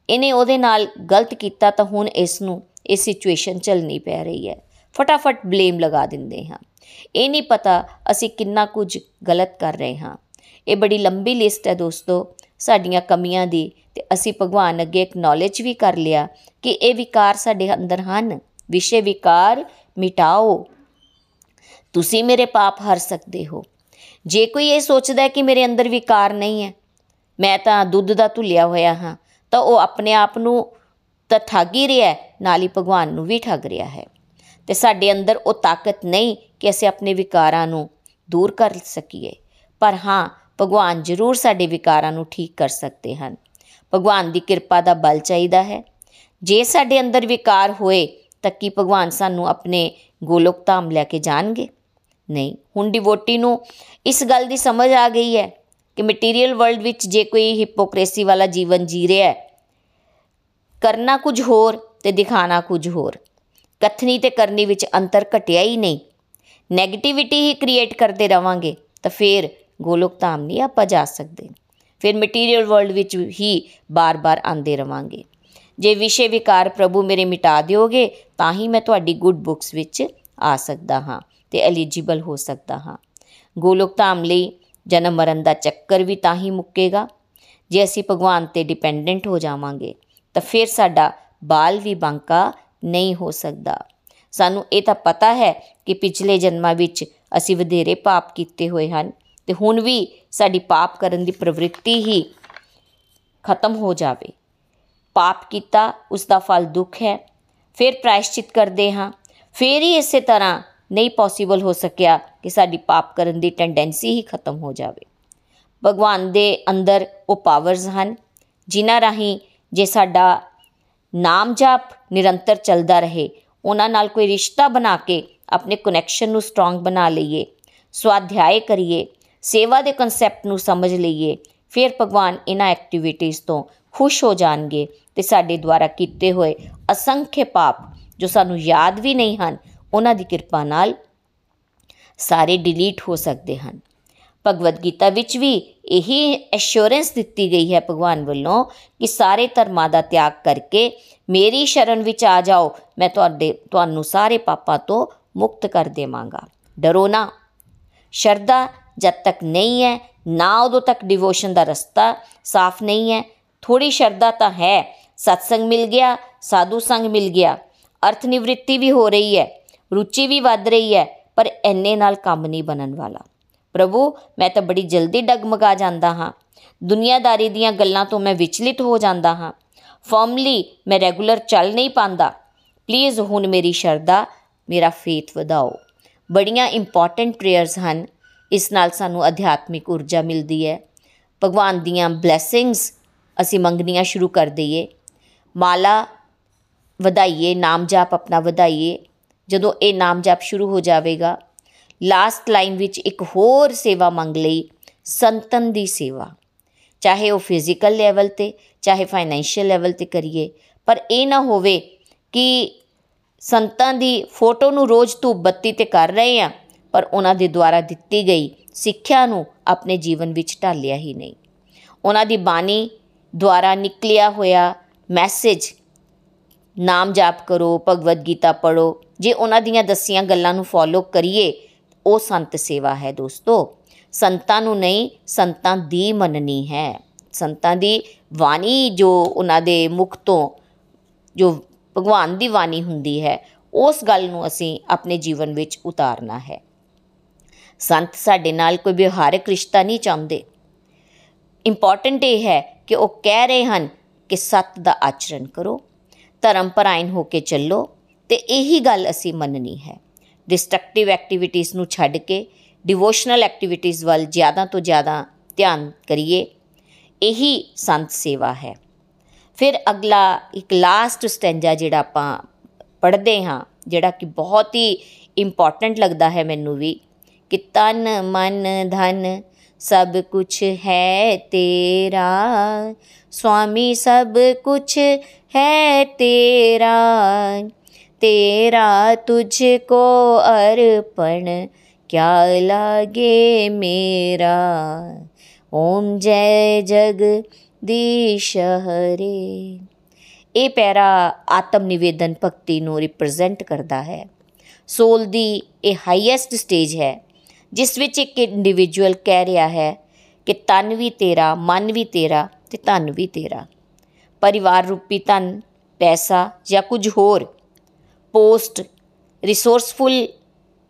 ਇਹਨੇ ਉਹਦੇ ਨਾਲ ਗਲਤ ਕੀਤਾ ਤਾਂ ਹੁਣ ਇਸ ਨੂੰ ਇਹ ਸਿਚੁਏਸ਼ਨ ਚੱਲਣੀ ਪੈ ਰਹੀ ਹੈ। ਫਟਾਫਟ ਬਲੇਮ ਲਗਾ ਦਿੰਦੇ ਹਾਂ। ਇਹ ਨਹੀਂ ਪਤਾ ਅਸੀਂ ਕਿੰਨਾ ਕੁਝ ਗਲਤ ਕਰ ਰਹੇ ਹਾਂ। ਇਹ ਬੜੀ ਲੰਬੀ ਲਿਸਟ ਹੈ ਦੋਸਤੋ, ਸਾਡੀਆਂ ਕਮੀਆਂ ਦੀ ਤੇ ਅਸੀਂ ਭਗਵਾਨ ਅੱਗੇ ਐਕਨੋਲਜ ਵੀ ਕਰ ਲਿਆ ਕਿ ਇਹ ਵਿਕਾਰ ਸਾਡੇ ਅੰਦਰ ਹਨ। ਵਿਸ਼ੇ ਵਿਕਾਰ ਮਿਟਾਓ। ਤੁਸੀਂ ਮੇਰੇ ਪਾਪ ਹਰ ਸਕਦੇ ਹੋ। ਜੇ ਕੋਈ ਇਹ ਸੋਚਦਾ ਹੈ ਕਿ ਮੇਰੇ ਅੰਦਰ ਵਿਕਾਰ ਨਹੀਂ ਹੈ, ਮੈਂ ਤਾਂ ਦੁੱਧ ਦਾ ਧੁੱਲਿਆ ਹੋਇਆ ਹਾਂ, ਤਾਂ ਉਹ ਆਪਣੇ ਆਪ ਨੂੰ ਤਾਂ ਠੱਗ ਹੀ ਰਿਹਾ ਨਾਲ ਹੀ ਭਗਵਾਨ ਨੂੰ ਵੀ ਠੱਗ ਰਿਹਾ ਹੈ। ਤੇ ਸਾਡੇ ਅੰਦਰ ਉਹ ਤਾਕਤ ਨਹੀਂ ਕਿ ਅਸੀਂ ਆਪਣੇ ਵਿਕਾਰਾਂ ਨੂੰ ਦੂਰ ਕਰ ਸਕੀਏ। ਪਰ ਹਾਂ, ਭਗਵਾਨ ਜ਼ਰੂਰ ਸਾਡੇ ਵਿਕਾਰਾਂ ਨੂੰ ਠੀਕ ਕਰ ਸਕਦੇ ਹਨ। ਭਗਵਾਨ ਦੀ ਕਿਰਪਾ ਦਾ ਬਲ ਚਾਹੀਦਾ ਹੈ। ਜੇ ਸਾਡੇ ਅੰਦਰ ਵਿਕਾਰ ਹੋਏ, ਤਾਂ ਕੀ ਭਗਵਾਨ ਸਾਨੂੰ ਆਪਣੇ ਗੋਲੋਕ ਧਾਮ ਲੈ ਕੇ ਜਾਣਗੇ? ਨਹੀਂ, ਹੁਣ ਡਿਵੋਟੀ ਨੂੰ ਇਸ ਗੱਲ ਦੀ ਸਮਝ ਆ ਗਈ ਹੈ ਕਿ ਮਟੀਰੀਅਲ ਵਰਲਡ ਵਿੱਚ ਜੇ ਕੋਈ ਹਿਪੋਕ੍ਰੇਸੀ ਵਾਲਾ ਜੀਵਨ ਜੀ ਰਿਹਾ ਹੈ, ਕਰਨਾ ਕੁਝ ਹੋਰ ਤੇ ਦਿਖਾਣਾ ਕੁਝ ਹੋਰ। ਕਥਨੀ ਤੇ ਕਰਨੀ ਵਿੱਚ ਅੰਤਰ ਘਟਿਆ ਹੀ ਨਹੀਂ। 네ਗੇਟਿਵਿਟੀ ਹੀ ਕ੍ਰੀਏਟ ਕਰਦੇ ਰਵਾਂਗੇ ਤਾਂ ਫਿਰ ਗੋਲੋਕ ਧਾਮ ਨਹੀਂ ਆਪਾਂ ਜਾ ਸਕਦੇ। ਫਿਰ ਮਟੀਰੀਅਲ ਵਰਲਡ ਵਿੱਚ ਹੀ ਬਾਰ-ਬਾਰ ਆਂਦੇ ਰਵਾਂਗੇ। ਜੇ ਵਿਸ਼ੇ ਵਿਕਾਰ ਪ੍ਰਭੂ ਮੇਰੇ ਮਿਟਾ ਦਿਓਗੇ ਤਾਂ ਹੀ ਮੈਂ ਤੁਹਾਡੀ ਗੁੱਡ ਬੁੱਕਸ ਵਿੱਚ ਆ ਸਕਦਾ ਹਾਂ। ਤੇ ਐਲੀਜੀਬਲ ਹੋ ਸਕਦਾ ਹਾਂ। ਗੋਲੋਕ ਧਾਮ ਲਈ ਜਨਮ ਮਰਨ ਦਾ ਚੱਕਰ ਵੀ ਤਾਂ ਹੀ ਮੁੱਕੇਗਾ। ਜੇ ਅਸੀਂ ਭਗਵਾਨ ਤੇ ਡਿਪੈਂਡੈਂਟ ਹੋ ਜਾਵਾਂਗੇ, ਤਾਂ ਫਿਰ ਸਾਡਾ ਬਾਲ ਵੀ ਬਾਂਕਾ ਨਹੀਂ ਹੋ ਸਕਦਾ। ਸਾਨੂੰ ਇਹ ਤਾਂ ਪਤਾ ਹੈ ਕਿ ਪਿਛਲੇ ਜਨਮਾਂ ਵਿੱਚ ਅਸੀਂ ਵਧੇਰੇ ਪਾਪ ਕੀਤੇ ਹੋਏ ਹਨ ਤੇ ਹੁਣ ਵੀ ਸਾਡੀ ਪਾਪ ਕਰਨ ਦੀ ਪ੍ਰਵਿਰਤੀ ਹੀ ਖਤਮ ਹੋ ਜਾਵੇ। ਪਾਪ ਕੀਤਾ ਉਸ ਦਾ ਫਲ ਦੁੱਖ ਹੈ। ਫਿਰ ਪ੍ਰਾਇਸ਼ਚਿਤ ਕਰਦੇ ਹਾਂ। ਫਿਰ ਹੀ ਇਸੇ ਤਰ੍ਹਾਂ ਨਹੀਂ ਪੋਸੀਬਲ ਹੋ ਸਕਿਆ ਕਿ ਸਾਡੀ ਪਾਪ ਕਰਨ ਦੀ ਟੈਂਡੈਂਸੀ ਹੀ ਖਤਮ ਹੋ ਜਾਵੇ। ਭਗਵਾਨ ਦੇ ਅੰਦਰ ਉਹ ਪਾਵਰਸ ਹਨ, ਜਿਨ੍ਹਾਂ ਰਾਹੀਂ ਜੇ ਸਾਡਾ ਨਾਮ ਜਾਪ ਨਿਰੰਤਰ ਚੱਲਦਾ ਰਹੇ, ਉਹਨਾਂ ਨਾਲ ਕੋਈ ਰਿਸ਼ਤਾ ਬਣਾ ਕੇ ਆਪਣੇ ਕਨੈਕਸ਼ਨ ਨੂੰ ਸਟਰੋਂਗ ਬਣਾ ਲਈਏ ਸਵਾਧਿਆਇ ਕਰੀਏ, ਸੇਵਾ ਦੇ ਕਨਸੈਪਟ ਨੂੰ ਸਮਝ ਲਈਏ, ਫਿਰ ਭਗਵਾਨ ਇਹਨਾਂ ਐਕਟੀਵਿਟੀਆਂ ਤੋਂ ਖੁਸ਼ ਹੋ ਜਾਣਗੇ ਤੇ ਸਾਡੇ ਦੁਆਰਾ ਕੀਤੇ ਹੋਏ ਅਸੰਖੇ ਪਾਪ ਜੋ ਸਾਨੂੰ ਯਾਦ ਵੀ ਨਹੀਂ ਹਨ ਉਹਨਾਂ ਦੀ ਕਿਰਪਾ ਨਾਲ ਸਾਰੇ ਡਿਲੀਟ ਹੋ ਸਕਦੇ ਹਨ। ਭਗਵਦ ਗੀਤਾ ਵਿੱਚ ਵੀ ਇਹੀ ਐਸ਼ੋਰੈਂਸ ਦਿੱਤੀ ਗਈ ਹੈ ਭਗਵਾਨ ਵੱਲੋਂ ਕਿ ਸਾਰੇ ਧਰਮਾਂ ਦਾ ਤਿਆਗ ਕਰਕੇ ਮੇਰੀ ਸ਼ਰਨ ਵਿੱਚ ਆ ਜਾਓ, ਮੈਂ ਤੁਹਾਡੇ, ਤੁਹਾਨੂੰ ਸਾਰੇ ਪਾਪਾਂ ਤੋਂ ਮੁਕਤ ਕਰ ਦੇਵਾਂਗਾ। ਡਰੋ ਨਾ। ਸ਼ਰਧਾ ਜਦ ਤੱਕ ਨਹੀਂ ਹੈ, ਨਾ ਉਦੋਂ ਤੱਕ ਡਿਵੋਸ਼ਨ ਦਾ ਰਸਤਾ ਸਾਫ਼ ਨਹੀਂ ਹੈ। ਥੋੜੀ ਸ਼ਰਧਾ ਤਾਂ ਹੈ। ਸਤਸੰਗ ਮਿਲ ਗਿਆ, ਸਾਧੂ ਸੰਗ ਮਿਲ ਗਿਆ। ਅਰਥ ਨਿਵ੍ਰਿੱਤੀ ਵੀ ਹੋ ਰਹੀ ਹੈ। ਰੁਚੀ ਵੀ ਵੱਧ ਰਹੀ ਹੈ, ਪਰ ਐਨੇ ਨਾਲ ਕੰਮ ਨਹੀਂ ਬਣਨ ਵਾਲਾ। ਪ੍ਰਭੂ, ਮੈਂ ਤਾਂ ਬੜੀ ਜਲਦੀ ਡਗਮਗਾ ਜਾਂਦਾ ਹਾਂ। ਦੁਨੀਆਦਾਰੀ ਦੀਆਂ ਗੱਲਾਂ ਤੋਂ ਮੈਂ ਵਿਚਲਿਤ ਹੋ ਜਾਂਦਾ ਹਾਂ। ਫਰਮਲੀ ਮੈਂ ਰੈਗੂਲਰ ਚੱਲ ਨਹੀਂ ਪਾਂਦਾ। ਪਲੀਜ਼ ਹੁਣ ਮੇਰੀ ਸ਼ਰਧਾ, ਮੇਰਾ ਫੇਥ ਵਧਾਓ। ਬੜੀਆਂ ਇੰਪੋਰਟੈਂਟ ਪ੍ਰੇਅਰਸ ਹਨ। ਇਸ ਨਾਲ ਸਾਨੂੰ ਅਧਿਆਤਮਿਕ ਊਰਜਾ ਮਿਲਦੀ ਹੈ। ਭਗਵਾਨ ਦੀਆਂ ਬਲੇਸਿੰਗਸ ਅਸੀਂ ਮੰਗਣੀਆਂ ਸ਼ੁਰੂ ਕਰ ਦਈਏ। ਮਾਲਾ ਵਧਾਈਏ ਨਾਮ ਜਾਪ ਆਪਣਾ ਵਧਾਈਏ। ਜਦੋਂ ਇਹ ਨਾਮ ਜਾਪ ਸ਼ੁਰੂ ਹੋ ਜਾਵੇਗਾ ਲਾਸਟ ਲਾਈਨ ਵਿੱਚ ਇੱਕ ਹੋਰ ਸੇਵਾ ਮੰਗ ਲਈ, ਸੰਤਨ ਦੀ ਸੇਵਾ। ਚਾਹੇ ਉਹ ਫਿਜ਼ੀਕਲ ਲੈਵਲ ਤੇ, ਚਾਹੇ ਫਾਈਨੈਂਸ਼ੀਅਲ ਲੈਵਲ ਤੇ ਕਰੀਏ, ਪਰ ਇਹ ਨਾ ਹੋਵੇ ਕਿ ਸੰਤਾਂ ਦੀ ਫੋਟੋ ਨੂੰ ਰੋਜ਼ ਧੂਪ ਬੱਤੀ ਤੇ ਕਰ ਰਹੇ ਆ, ਪਰ ਉਹਨਾਂ ਦੇ ਦੁਆਰਾ ਦਿੱਤੀ ਗਈ ਸਿੱਖਿਆ ਨੂੰ ਆਪਣੇ ਜੀਵਨ ਵਿੱਚ ਢਾਲਿਆ ਹੀ ਨਹੀਂ। ਉਹਨਾਂ ਦੀ ਬਾਣੀ ਦੁਆਰਾ ਨਿਕਲਿਆ ਹੋਇਆ ਮੈਸੇਜ ਨਾਮ ਜਾਪ ਕਰੋ, ਭਗਵਦ ਗੀਤਾ ਪੜੋ ਜੇ ਉਹਨਾਂ ਦੀਆਂ ਦੱਸੀਆਂ ਗੱਲਾਂ ਨੂੰ ਫੋਲੋ ਕਰੀਏ, ਉਹ ਸੰਤ ਸੇਵਾ ਹੈ ਦੋਸਤੋ। ਸੰਤਾਂ ਨੂੰ ਨਹੀਂ, ਸੰਤਾਂ ਦੀ ਮੰਨਣੀ ਹੈ। ਸੰਤਾਂ ਦੀ ਬਾਣੀ ਜੋ ਉਹਨਾਂ ਦੇ ਮੁਖ ਤੋਂ, ਜੋ ਭਗਵਾਨ ਦੀ ਬਾਣੀ ਹੁੰਦੀ ਹੈ, ਉਸ ਗੱਲ ਨੂੰ ਅਸੀਂ ਆਪਣੇ ਜੀਵਨ ਵਿੱਚ ਉਤਾਰਨਾ ਹੈ। ਸੰਤ ਸਾਡੇ ਨਾਲ ਕੋਈ ਵਿਵਹਾਰਕ ਰਿਸ਼ਤਾ ਨਹੀਂ ਚਾਹੁੰਦੇ। ਇੰਪੋਰਟੈਂਟ ਇਹ ਹੈ ਕਿ ਉਹ ਕਹਿ ਰਹੇ ਹਨ ਕਿ ਸੱਤ ਦਾ ਆਚਰਣ ਕਰੋ, ਧਰਮ ਪਰਾਇਣ ਹੋ ਕੇ ਚੱਲੋ ਤੇ ਇਹੀ ਗੱਲ ਅਸੀਂ ਮੰਨਣੀ ਹੈ। ਡਿਸਟਰਕਟਿਵ ਐਕਟੀਵਿਟੀਜ਼ ਨੂੰ ਛੱਡ ਕੇ ਡਿਵੋਸ਼ਨਲ ਐਕਟੀਵਿਟੀਜ਼ ਵੱਲ ਜ਼ਿਆਦਾ ਤੋਂ ਜ਼ਿਆਦਾ ਧਿਆਨ ਕਰੀਏ, ਇਹੀ ਸੰਤ ਸੇਵਾ ਹੈ। ਫਿਰ ਅਗਲਾ, ਇੱਕ ਲਾਸਟ ਸਟੈਂਜਾ ਜਿਹੜਾ ਆਪਾਂ ਪੜ੍ਹਦੇ ਹਾਂ, ਜਿਹੜਾ ਕਿ ਬਹੁਤ ਹੀ ਇੰਪੋਰਟੈਂਟ ਲੱਗਦਾ ਹੈ ਮੈਨੂੰ ਵੀ, ਕਿ ਤਨ ਮਨ ਧਨ ਸਭ ਕੁਝ ਹੈ ਤੇਰਾ ਸੁਆਮੀ ਸਭ ਕੁਝ ਹੈ ਤੇਰਾ। तेरा तुझको अर्पण क्या लागे मेरा ਓਮ ਜੈ ਜਗਦੀਸ਼ ਹਰੇ ਇਹ ਪੈਰਾ ਆਤਮ ਨਿਵੇਦਨ ਭਗਤੀ ਨੂੰ ਰਿਪਰੈਜ਼ੈਂਟ ਕਰਦਾ ਹੈ ਸੋਲ ਦੀ ਇਹ ਹਾਈਐਸਟ ਸਟੇਜ ਹੈ ਜਿਸ ਵਿੱਚ ਇੱਕ ਇੰਡੀਵਿਜੂਅਲ ਕਹਿ ਰਿਹਾ ਹੈ ਕਿ ਤਨ ਵੀ ਤੇਰਾ ਮਨ ਵੀ ਤੇਰਾ ਤੇ ਧਨ ਵੀ ਤੇਰਾ ਪਰਿਵਾਰ ਰੂਪੀ ਧਨ ਪੈਸਾ ਜਾਂ ਕੁਝ ਹੋਰ ਪੋਸਟ ਰਿਸੋਰਸਫੁਲ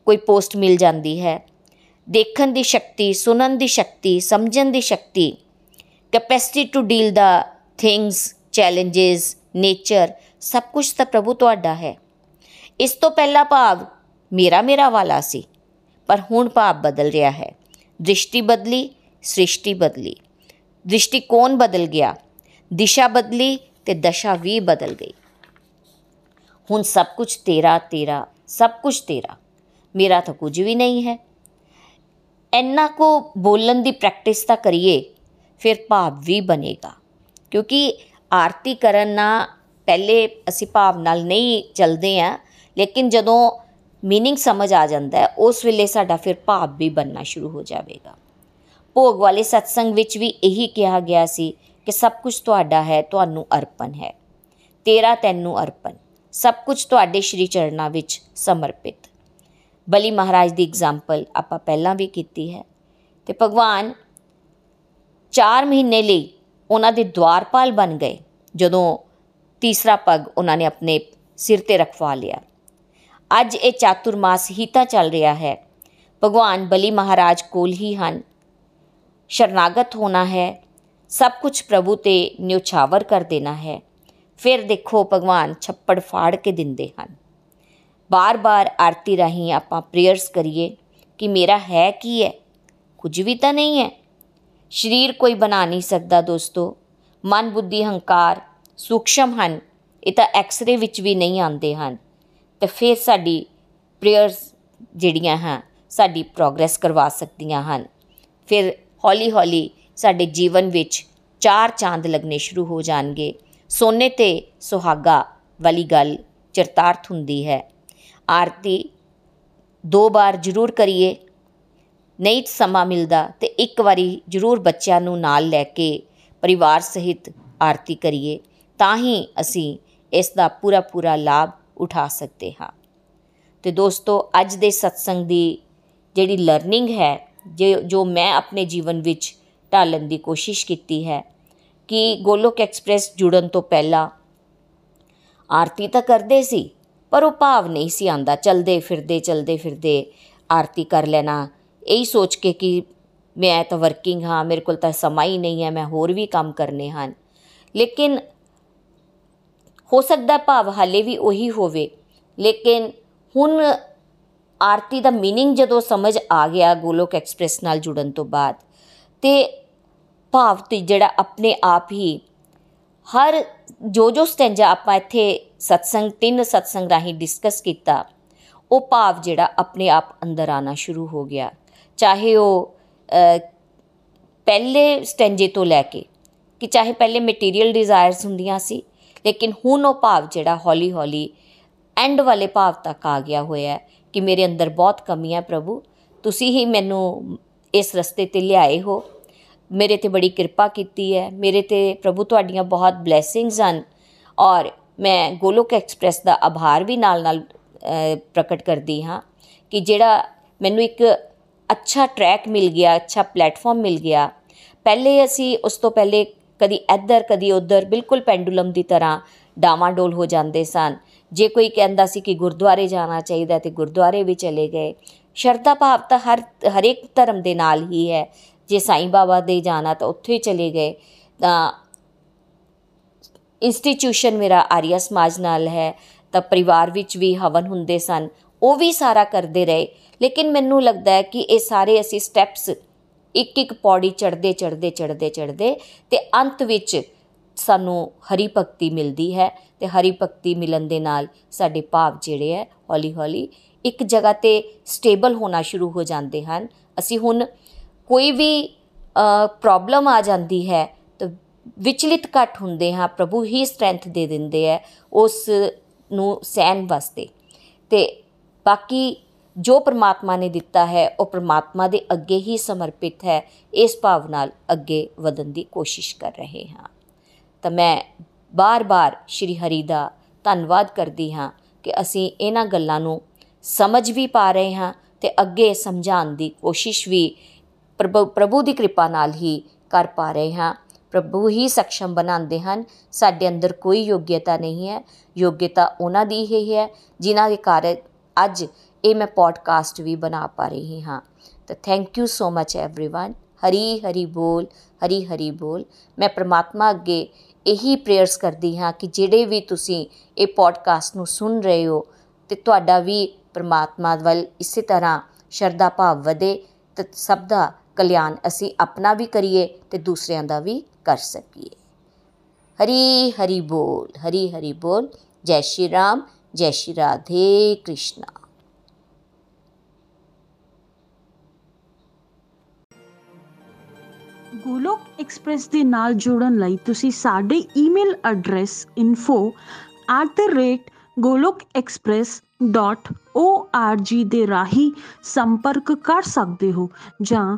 ਕੋਈ ਪੋਸਟ ਮਿਲ ਜਾਂਦੀ ਹੈ। ਦੇਖਣ ਦੀ ਸ਼ਕਤੀ, ਸੁਣਨ ਦੀ ਸ਼ਕਤੀ, ਸਮਝਣ ਦੀ ਸ਼ਕਤੀ capacity to deal the things challenges nature ਸਭ ਕੁਝ ਤਾਂ ਪ੍ਰਭੂ ਤੁਹਾਡਾ ਹੈ। ਇਸ ਤੋਂ ਪਹਿਲਾ ਭਾਵ ਮੇਰਾ ਮੇਰਾ ਵਾਲਾ ਸੀ, ਪਰ ਹੁਣ ਭਾਵ ਬਦਲ ਰਿਹਾ ਹੈ। ਦ੍ਰਿਸ਼ਟੀ ਬਦਲੀ, ਸ੍ਰਿਸ਼ਟੀ ਬਦਲੀ। ਦ੍ਰਿਸ਼ਟੀਕੋਣ ਬਦਲ ਗਿਆ, ਦਿਸ਼ਾ ਬਦਲੀ ਤੇ ਦਸ਼ਾ ਵੀ ਬਦਲ ਗਈ। ਹੁਣ ਸਭ ਕੁਝ ਤੇਰਾ ਤੇਰਾ ਸਭ ਕੁਝ ਤੇਰਾ ਮੇਰਾ ਤਾਂ ਕੁਝ ਵੀ ਨਹੀਂ ਹੈ ਇੰਨਾ ਕੋ ਬੋਲਣ ਦੀ ਪ੍ਰੈਕਟਿਸ ਤਾਂ ਕਰੀਏ ਫਿਰ ਭਾਵ ਵੀ ਬਣੇਗਾ ਕਿਉਂਕਿ ਆਰਤੀ ਕਰਨ ਨਾਲ ਪਹਿਲੇ ਅਸੀਂ ਭਾਵ ਨਾਲ ਨਹੀਂ ਚੱਲਦੇ ਆ ਲੇਕਿਨ ਜਦੋਂ मीनिंग ਸਮਝ ਆ ਜਾਂਦਾ ਹੈ ਉਸ ਵੇਲੇ ਸਾਡਾ ਫਿਰ ਭਾਵ ਵੀ ਬਣਨਾ ਸ਼ੁਰੂ ਹੋ ਜਾਵੇਗਾ ਭੋਗ ਵਾਲੇ ਸਤਸੰਗ ਵਿੱਚ ਵੀ ਇਹੀ ਕਿਹਾ ਗਿਆ ਸੀ ਕਿ ਸਭ ਕੁਝ ਤੁਹਾਡਾ ਹੈ ਤੁਹਾਨੂੰ ਅਰਪਣ ਹੈ ਤੇਰਾ ਤੈਨੂੰ ਅਰਪਣ ਸਭ ਕੁਝ ਤੁਹਾਡੇ ਸ਼੍ਰੀ ਚਰਨਾਂ ਵਿੱਚ ਸਮਰਪਿਤ। ਬਲੀ ਮਹਾਰਾਜ ਦੀ ਐਗਜ਼ਾਮਪਲ ਆਪਾਂ ਪਹਿਲਾਂ ਵੀ ਕੀਤੀ ਹੈ। ਤੇ ਭਗਵਾਨ 4 ਮਹੀਨੇ ਲਈ ਉਹਨਾਂ ਦੇ ਦਵਾਰਪਾਲ ਬਣ ਗਏ, ਜਦੋਂ ਤੀਸਰਾ ਪਗ ਉਹਨਾਂ ਨੇ ਆਪਣੇ ਸਿਰ ਤੇ ਰਖਵਾ ਲਿਆ। ਅੱਜ ਇਹ ਚਾਤੁਰਮਾਸ ਹੀ ਤਾਂ ਚੱਲ ਰਿਹਾ ਹੈ। ਭਗਵਾਨ ਬਲੀ ਮਹਾਰਾਜ ਕੋਲ ਹੀ ਹਨ। ਸ਼ਰਨਾਗਤ ਹੋਣਾ ਹੈ। ਸਭ ਕੁਝ ਪ੍ਰਭੂ ਤੇ ਨਿਉਛਾਵਰ ਕਰ ਦੇਣਾ ਹੈ। ਫਿਰ ਦੇਖੋ ਭਗਵਾਨ ਛੱਪੜ ਫਾੜ ਕੇ ਦਿੰਦੇ ਹਨ। ਬਾਰ-ਬਾਰ ਆਰਤੀ ਰਾਹੀਂ ਆਪਾਂ ਪ੍ਰੇਅਰਸ ਕਰੀਏ ਕਿ ਮੇਰਾ ਹੈ ਕੀ ਹੈ? ਕੁਝ ਵੀ ਤਾਂ ਨਹੀਂ ਹੈ। ਸਰੀਰ ਕੋਈ ਬਣਾ ਨਹੀਂ ਸਕਦਾ ਦੋਸਤੋ। ਮਨ ਬੁੱਧੀ ਹੰਕਾਰ ਸੂਖਸ਼ਮ ਹਨ, ਇਹ ਤਾਂ ਐਕਸ-ਰੇ ਵਿੱਚ ਵੀ ਨਹੀਂ ਆਉਂਦੇ ਹਨ। ਤੇ ਫਿਰ ਸਾਡੀ ਪ੍ਰੇਅਰਸ ਜਿਹੜੀਆਂ ਹਨ ਸਾਡੀ ਪ੍ਰੋਗਰੈਸ ਕਰਵਾ ਸਕਦੀਆਂ ਹਨ। ਫਿਰ ਹੌਲੀ-ਹੌਲੀ ਸਾਡੇ ਜੀਵਨ ਵਿੱਚ ਚਾਰ ਚਾਂਦ ਲੱਗਨੇ ਸ਼ੁਰੂ ਹੋ ਜਾਣਗੇ। ਸੋਨੇ ਤੇ ਸੁਹਾਗਾ ਵਾਲੀ ਗੱਲ ਚਰਤਾਰਥ ਹੁੰਦੀ ਹੈ। ਆਰਤੀ ਦੋ ਵਾਰ ਜ਼ਰੂਰ ਕਰੀਏ, ਨਹੀਂ ਸਮਾਂ ਮਿਲਦਾ ਤੇ ਇੱਕ ਵਾਰੀ ਜ਼ਰੂਰ ਬੱਚਿਆਂ ਨੂੰ ਨਾਲ ਲੈ ਕੇ ਪਰਿਵਾਰ ਸਹਿਤ ਆਰਤੀ ਕਰੀਏ, ਤਾਂ ਹੀ ਅਸੀਂ ਇਸ ਦਾ ਪੂਰਾ ਪੂਰਾ ਲਾਭ ਉਠਾ ਸਕਦੇ ਹਾਂ। ਤੇ ਦੋਸਤੋ, ਅੱਜ ਦੇ ਸਤਸੰਗ ਦੀ ਜਿਹੜੀ ਲਰਨਿੰਗ ਹੈ ਜੋ ਮੈਂ ਆਪਣੇ ਜੀਵਨ ਵਿੱਚ ਢਾਲਣ ਦੀ ਕੋਸ਼ਿਸ਼ ਕੀਤੀ ਹੈ ਕਿ ਗੋਲੋਕ ਐਕਸਪ੍ਰੈਸ ਜੁੜਨ ਤੋਂ ਪਹਿਲਾਂ ਆਰਤੀ ਤਾਂ ਕਰਦੇ ਸੀ ਪਰ ਉਹ ਭਾਵ ਨਹੀਂ ਸੀ ਆਂਦਾ ਚਲਦੇ ਫਿਰਦੇ ਚਲਦੇ ਫਿਰਦੇ ਆਰਤੀ ਕਰ ਲੈਣਾ ਇਹੀ ਸੋਚ ਕੇ ਕਿ ਮੈਂ ਤਾਂ ਵਰਕਿੰਗ ਹਾਂ ਮੇਰੇ ਕੋਲ ਤਾਂ ਸਮਾਂ ਹੀ ਨਹੀਂ ਹੈ ਮੈਂ ਹੋਰ ਵੀ ਕੰਮ ਕਰਨੇ ਹਨ ਲੇਕਿਨ ਹੋ ਸਕਦਾ ਭਾਵ ਹਾਲੇ ਵੀ ਉਹੀ ਹੋਵੇ ਲੇਕਿਨ ਹੁਣ ਆਰਤੀ ਦਾ मीनिंग ਜਦੋਂ ਸਮਝ ਆ ਗਿਆ ਗੋਲੋਕ ਐਕਸਪ੍ਰੈਸ ਨਾਲ ਜੁੜਨ ਤੋਂ ਬਾਅਦ ਤੇ ਭਾਵ ਤੇ ਜਿਹੜਾ ਆਪਣੇ ਆਪ ਹੀ ਹਰ ਜੋ ਜੋ ਸਟੈਂਜਾ ਆਪਾਂ ਇੱਥੇ ਸਤਸੰਗ, ਤਿੰਨ ਸਤਸੰਗ ਰਾਹੀਂ ਡਿਸਕਸ ਕੀਤਾ, ਉਹ ਭਾਵ ਜਿਹੜਾ ਆਪਣੇ ਆਪ ਅੰਦਰ ਆਣਾ ਸ਼ੁਰੂ ਹੋ ਗਿਆ। ਚਾਹੇ ਉਹ ਪਹਿਲੇ ਸਟੈਂਜੇ ਤੋਂ ਲੈ ਕੇ, ਕਿ ਚਾਹੇ ਪਹਿਲੇ ਮਟੀਰੀਅਲ ਡਿਜ਼ਾਇਰਸ ਹੁੰਦੀਆਂ ਸੀ, ਲੇਕਿਨ ਹੁਣ ਉਹ ਭਾਵ ਜਿਹੜਾ ਹੌਲੀ ਹੌਲੀ ਐਂਡ ਵਾਲੇ ਭਾਵ ਤੱਕ ਆ ਗਿਆ ਹੋਇਆ ਹੈ ਕਿ ਮੇਰੇ ਅੰਦਰ ਬਹੁਤ ਕਮੀਆਂ ਪ੍ਰਭੂ, ਤੁਸੀਂ ਹੀ ਮੈਨੂੰ ਇਸ ਰਸਤੇ ਤੇ ਲਿਆਏ ਹੋ ਮੇਰੇ ਤੇ ਬੜੀ ਕਿਰਪਾ ਕੀਤੀ ਹੈ। ਮੇਰੇ ਤੇ ਪ੍ਰਭੂ ਤੁਹਾਡੀਆਂ ਬਹੁਤ ਬਲੇਸਿੰਗਸ ਹਨ ਔਰ ਮੈਂ ਗੋਲੋਕ ਐਕਸਪ੍ਰੈਸ ਦਾ ਆਭਾਰ ਵੀ ਨਾਲ-ਨਾਲ ਪ੍ਰਕਟ ਕਰਦੀ ਹਾਂ ਕਿ ਜਿਹੜਾ ਮੈਨੂੰ ਇੱਕ ਅੱਛਾ ਟਰੈਕ ਮਿਲ ਗਿਆ, ਅੱਛਾ ਪਲੇਟਫਾਰਮ ਮਿਲ ਗਿਆ। ਪਹਿਲੇ ਅਸੀਂ ਉਸ ਤੋਂ ਪਹਿਲੇ ਕਦੀ ਇੱਧਰ, ਕਦੀ ਉੱਧਰ ਬਿਲਕੁਲ ਪੈਂਡੂਲਮ ਦੀ ਤਰ੍ਹਾਂ ਡਾਮਾਡੋਲ ਹੋ ਜਾਂਦੇ ਸਨ। ਜੇ ਕੋਈ ਕਹਿੰਦਾ ਸੀ ਕਿ ਗੁਰਦੁਆਰੇ ਜਾਣਾ ਚਾਹੀਦਾ ਤੇ ਗੁਰਦੁਆਰੇ ਵੀ ਚਲੇ ਗਏ। ਸ਼ਰਧਾ ਭਾਵ ਤਾਂ ਹਰ, ਹਰੇਕ ਧਰਮ ਦੇ ਨਾਲ ਹੀ ਹੈ। ਜੇ ਸਾਈਂ ਬਾਬਾ ਦੇ ਜਾਣਾ ਤਾਂ ਉੱਥੇ ਹੀ ਚਲੇ ਗਏ, ਤਾਂ ਇੰਸਟੀਟਿਊਸ਼ਨ ਮੇਰਾ ਆਰੀਆ ਸਮਾਜ ਨਾਲ ਹੈ, ਤਾਂ ਪਰਿਵਾਰ ਵਿੱਚ ਵੀ ਹਵਨ ਹੁੰਦੇ ਸਨ, ਉਹ ਵੀ ਸਾਰਾ ਕਰਦੇ ਰਹੇ। ਲੇਕਿਨ ਮੈਨੂੰ ਲੱਗਦਾ ਹੈ ਕਿ ਇਹ ਸਾਰੇ ਅਸੀਂ ਸਟੈਪਸ ਇੱਕ ਇੱਕ ਪੌੜੀ ਚੜਦੇ ਚੜਦੇ ਚੜਦੇ ਚੜਦੇ ਤੇ ਅੰਤ ਵਿੱਚ ਸਾਨੂੰ ਹਰੀ ਭਗਤੀ ਮਿਲਦੀ ਹੈ ਤੇ ਹਰੀ ਭਗਤੀ ਮਿਲਣ ਦੇ ਨਾਲ ਸਾਡੇ ਭਾਵ ਜਿਹੜੇ ਹੈ ਹੌਲੀ ਹੌਲੀ ਇੱਕ ਜਗ੍ਹਾ ਤੇ ਸਟੇਬਲ ਹੋਣਾ ਸ਼ੁਰੂ ਹੋ ਜਾਂਦੇ ਹਨ। ਅਸੀਂ ਹੁਣ ਕੋਈ ਵੀ ਪ੍ਰੋਬਲਮ ਆ ਜਾਂਦੀ ਹੈ, ਤਾਂ ਵਿਚਲਿਤ ਘਟ ਹੁੰਦੇ ਹਾਂ, ਪ੍ਰਭੂ ਹੀ ਸਟਰੈਂਥ ਦੇ ਦਿੰਦੇ ਹੈ ਉਸ ਨੂੰ ਸਹਿਣ ਵਾਸਤੇ। ਤੇ ਬਾਕੀ ਜੋ ਪ੍ਰਮਾਤਮਾ ਨੇ ਦਿੱਤਾ ਹੈ, ਉਹ ਪ੍ਰਮਾਤਮਾ ਦੇ ਅੱਗੇ ਹੀ ਸਮਰਪਿਤ ਹੈ, ਇਸ ਭਾਵ ਨਾਲ ਅੱਗੇ ਵਧਣ ਦੀ ਕੋਸ਼ਿਸ਼ ਕਰ ਰਹੇ ਹਾਂ। ਤਾਂ ਮੈਂ ਬਾਰ-ਬਾਰ ਸ਼੍ਰੀ ਹਰੀ ਦਾ ਧੰਨਵਾਦ ਕਰਦੀ ਹਾਂ ਕਿ ਅਸੀਂ ਇਹਨਾਂ ਗੱਲਾਂ ਨੂੰ ਸਮਝ ਵੀ ਪਾ ਰਹੇ ਹਾਂ ਤੇ ਅੱਗੇ ਸਮਝਾਉਣ ਦੀ ਕੋਸ਼ਿਸ਼ ਵੀ ਪ੍ਰਭੂ ਪ੍ਰਭੂ ਦੀ ਕਿਰਪਾ ਨਾਲ ਹੀ ਕਰ ਪਾ ਰਹੇ ਹਾਂ। ਪ੍ਰਭੂ ਹੀ ਸક્ષਮ ਬਣਾਉਂਦੇ ਹਨ। ਸਾਡੇ ਅੰਦਰ ਕੋਈ ਯੋਗਿਅਤਾ ਨਹੀਂ ਹੈ। ਯੋਗਿਅਤਾ ਉਹਨਾਂ ਦੀ ਹੀ ਹੈ, ਜਿਨ੍ਹਾਂ ਦੇ ਕਾਰਨ ਅੱਜ ਇਹ ਮੈਂ ਪੋਡਕਾਸਟ ਵੀ ਬਣਾ ਪਾ ਰਹੀ ਹਾਂ। ਤਾਂ thank you so much everyone Hari Hari ਬੋਲ, ਹਰੀ ਹਰੀ ਬੋਲ। ਮੈਂ ਪ੍ਰਮਾਤਮਾ ਅੱਗੇ ਇਹੀ ਪ੍ਰੇਅਰਸ ਕਰਦੀ ਹਾਂ ਕਿ ਜਿਹੜੇ ਵੀ ਤੁਸੀਂ ਇਹ ਪੋਡਕਾਸਟ ਨੂੰ ਸੁਣ ਰਹੇ ਹੋ ਤੇ ਤੁਹਾਡਾ ਵੀ ਪ੍ਰਮਾਤਮਾ ਵੱਲ ਇਸੇ ਤਰ੍ਹਾਂ ਸ਼ਰਧਾ ਭਾਵ ਵਧੇ, ਤੇ ਸਭ ਦਾ ਕਲਿਆਣ ਅਸੀਂ ਆਪਣਾ ਵੀ ਕਰੀਏ ਤੇ ਦੂਸਰਿਆਂ ਦਾ ਵੀ ਕਰ ਸਕੀਏ। ਹਰੀ ਹਰੀ ਬੋਲ, ਹਰੀ ਹਰੀ ਬੋਲ। ਜੈ ਸ਼੍ਰੀ ਰਾਮ, ਜੈ ਸ਼੍ਰੀ ਰਾਧੇ ਕ੍ਰਿਸ਼ਨਾ। ਗੋਲੋਕ ਐਕਸਪ੍ਰੈਸ ਦੇ ਨਾਲ ਜੁੜਨ ਲਈ ਤੁਸੀਂ ਸਾਡੇ ਈਮੇਲ ਐਡਰੈਸ info@golokexpress.org ਦੇ ਰਾਹੀਂ ਸੰਪਰਕ ਕਰ ਸਕਦੇ ਹੋ ਜਾਂ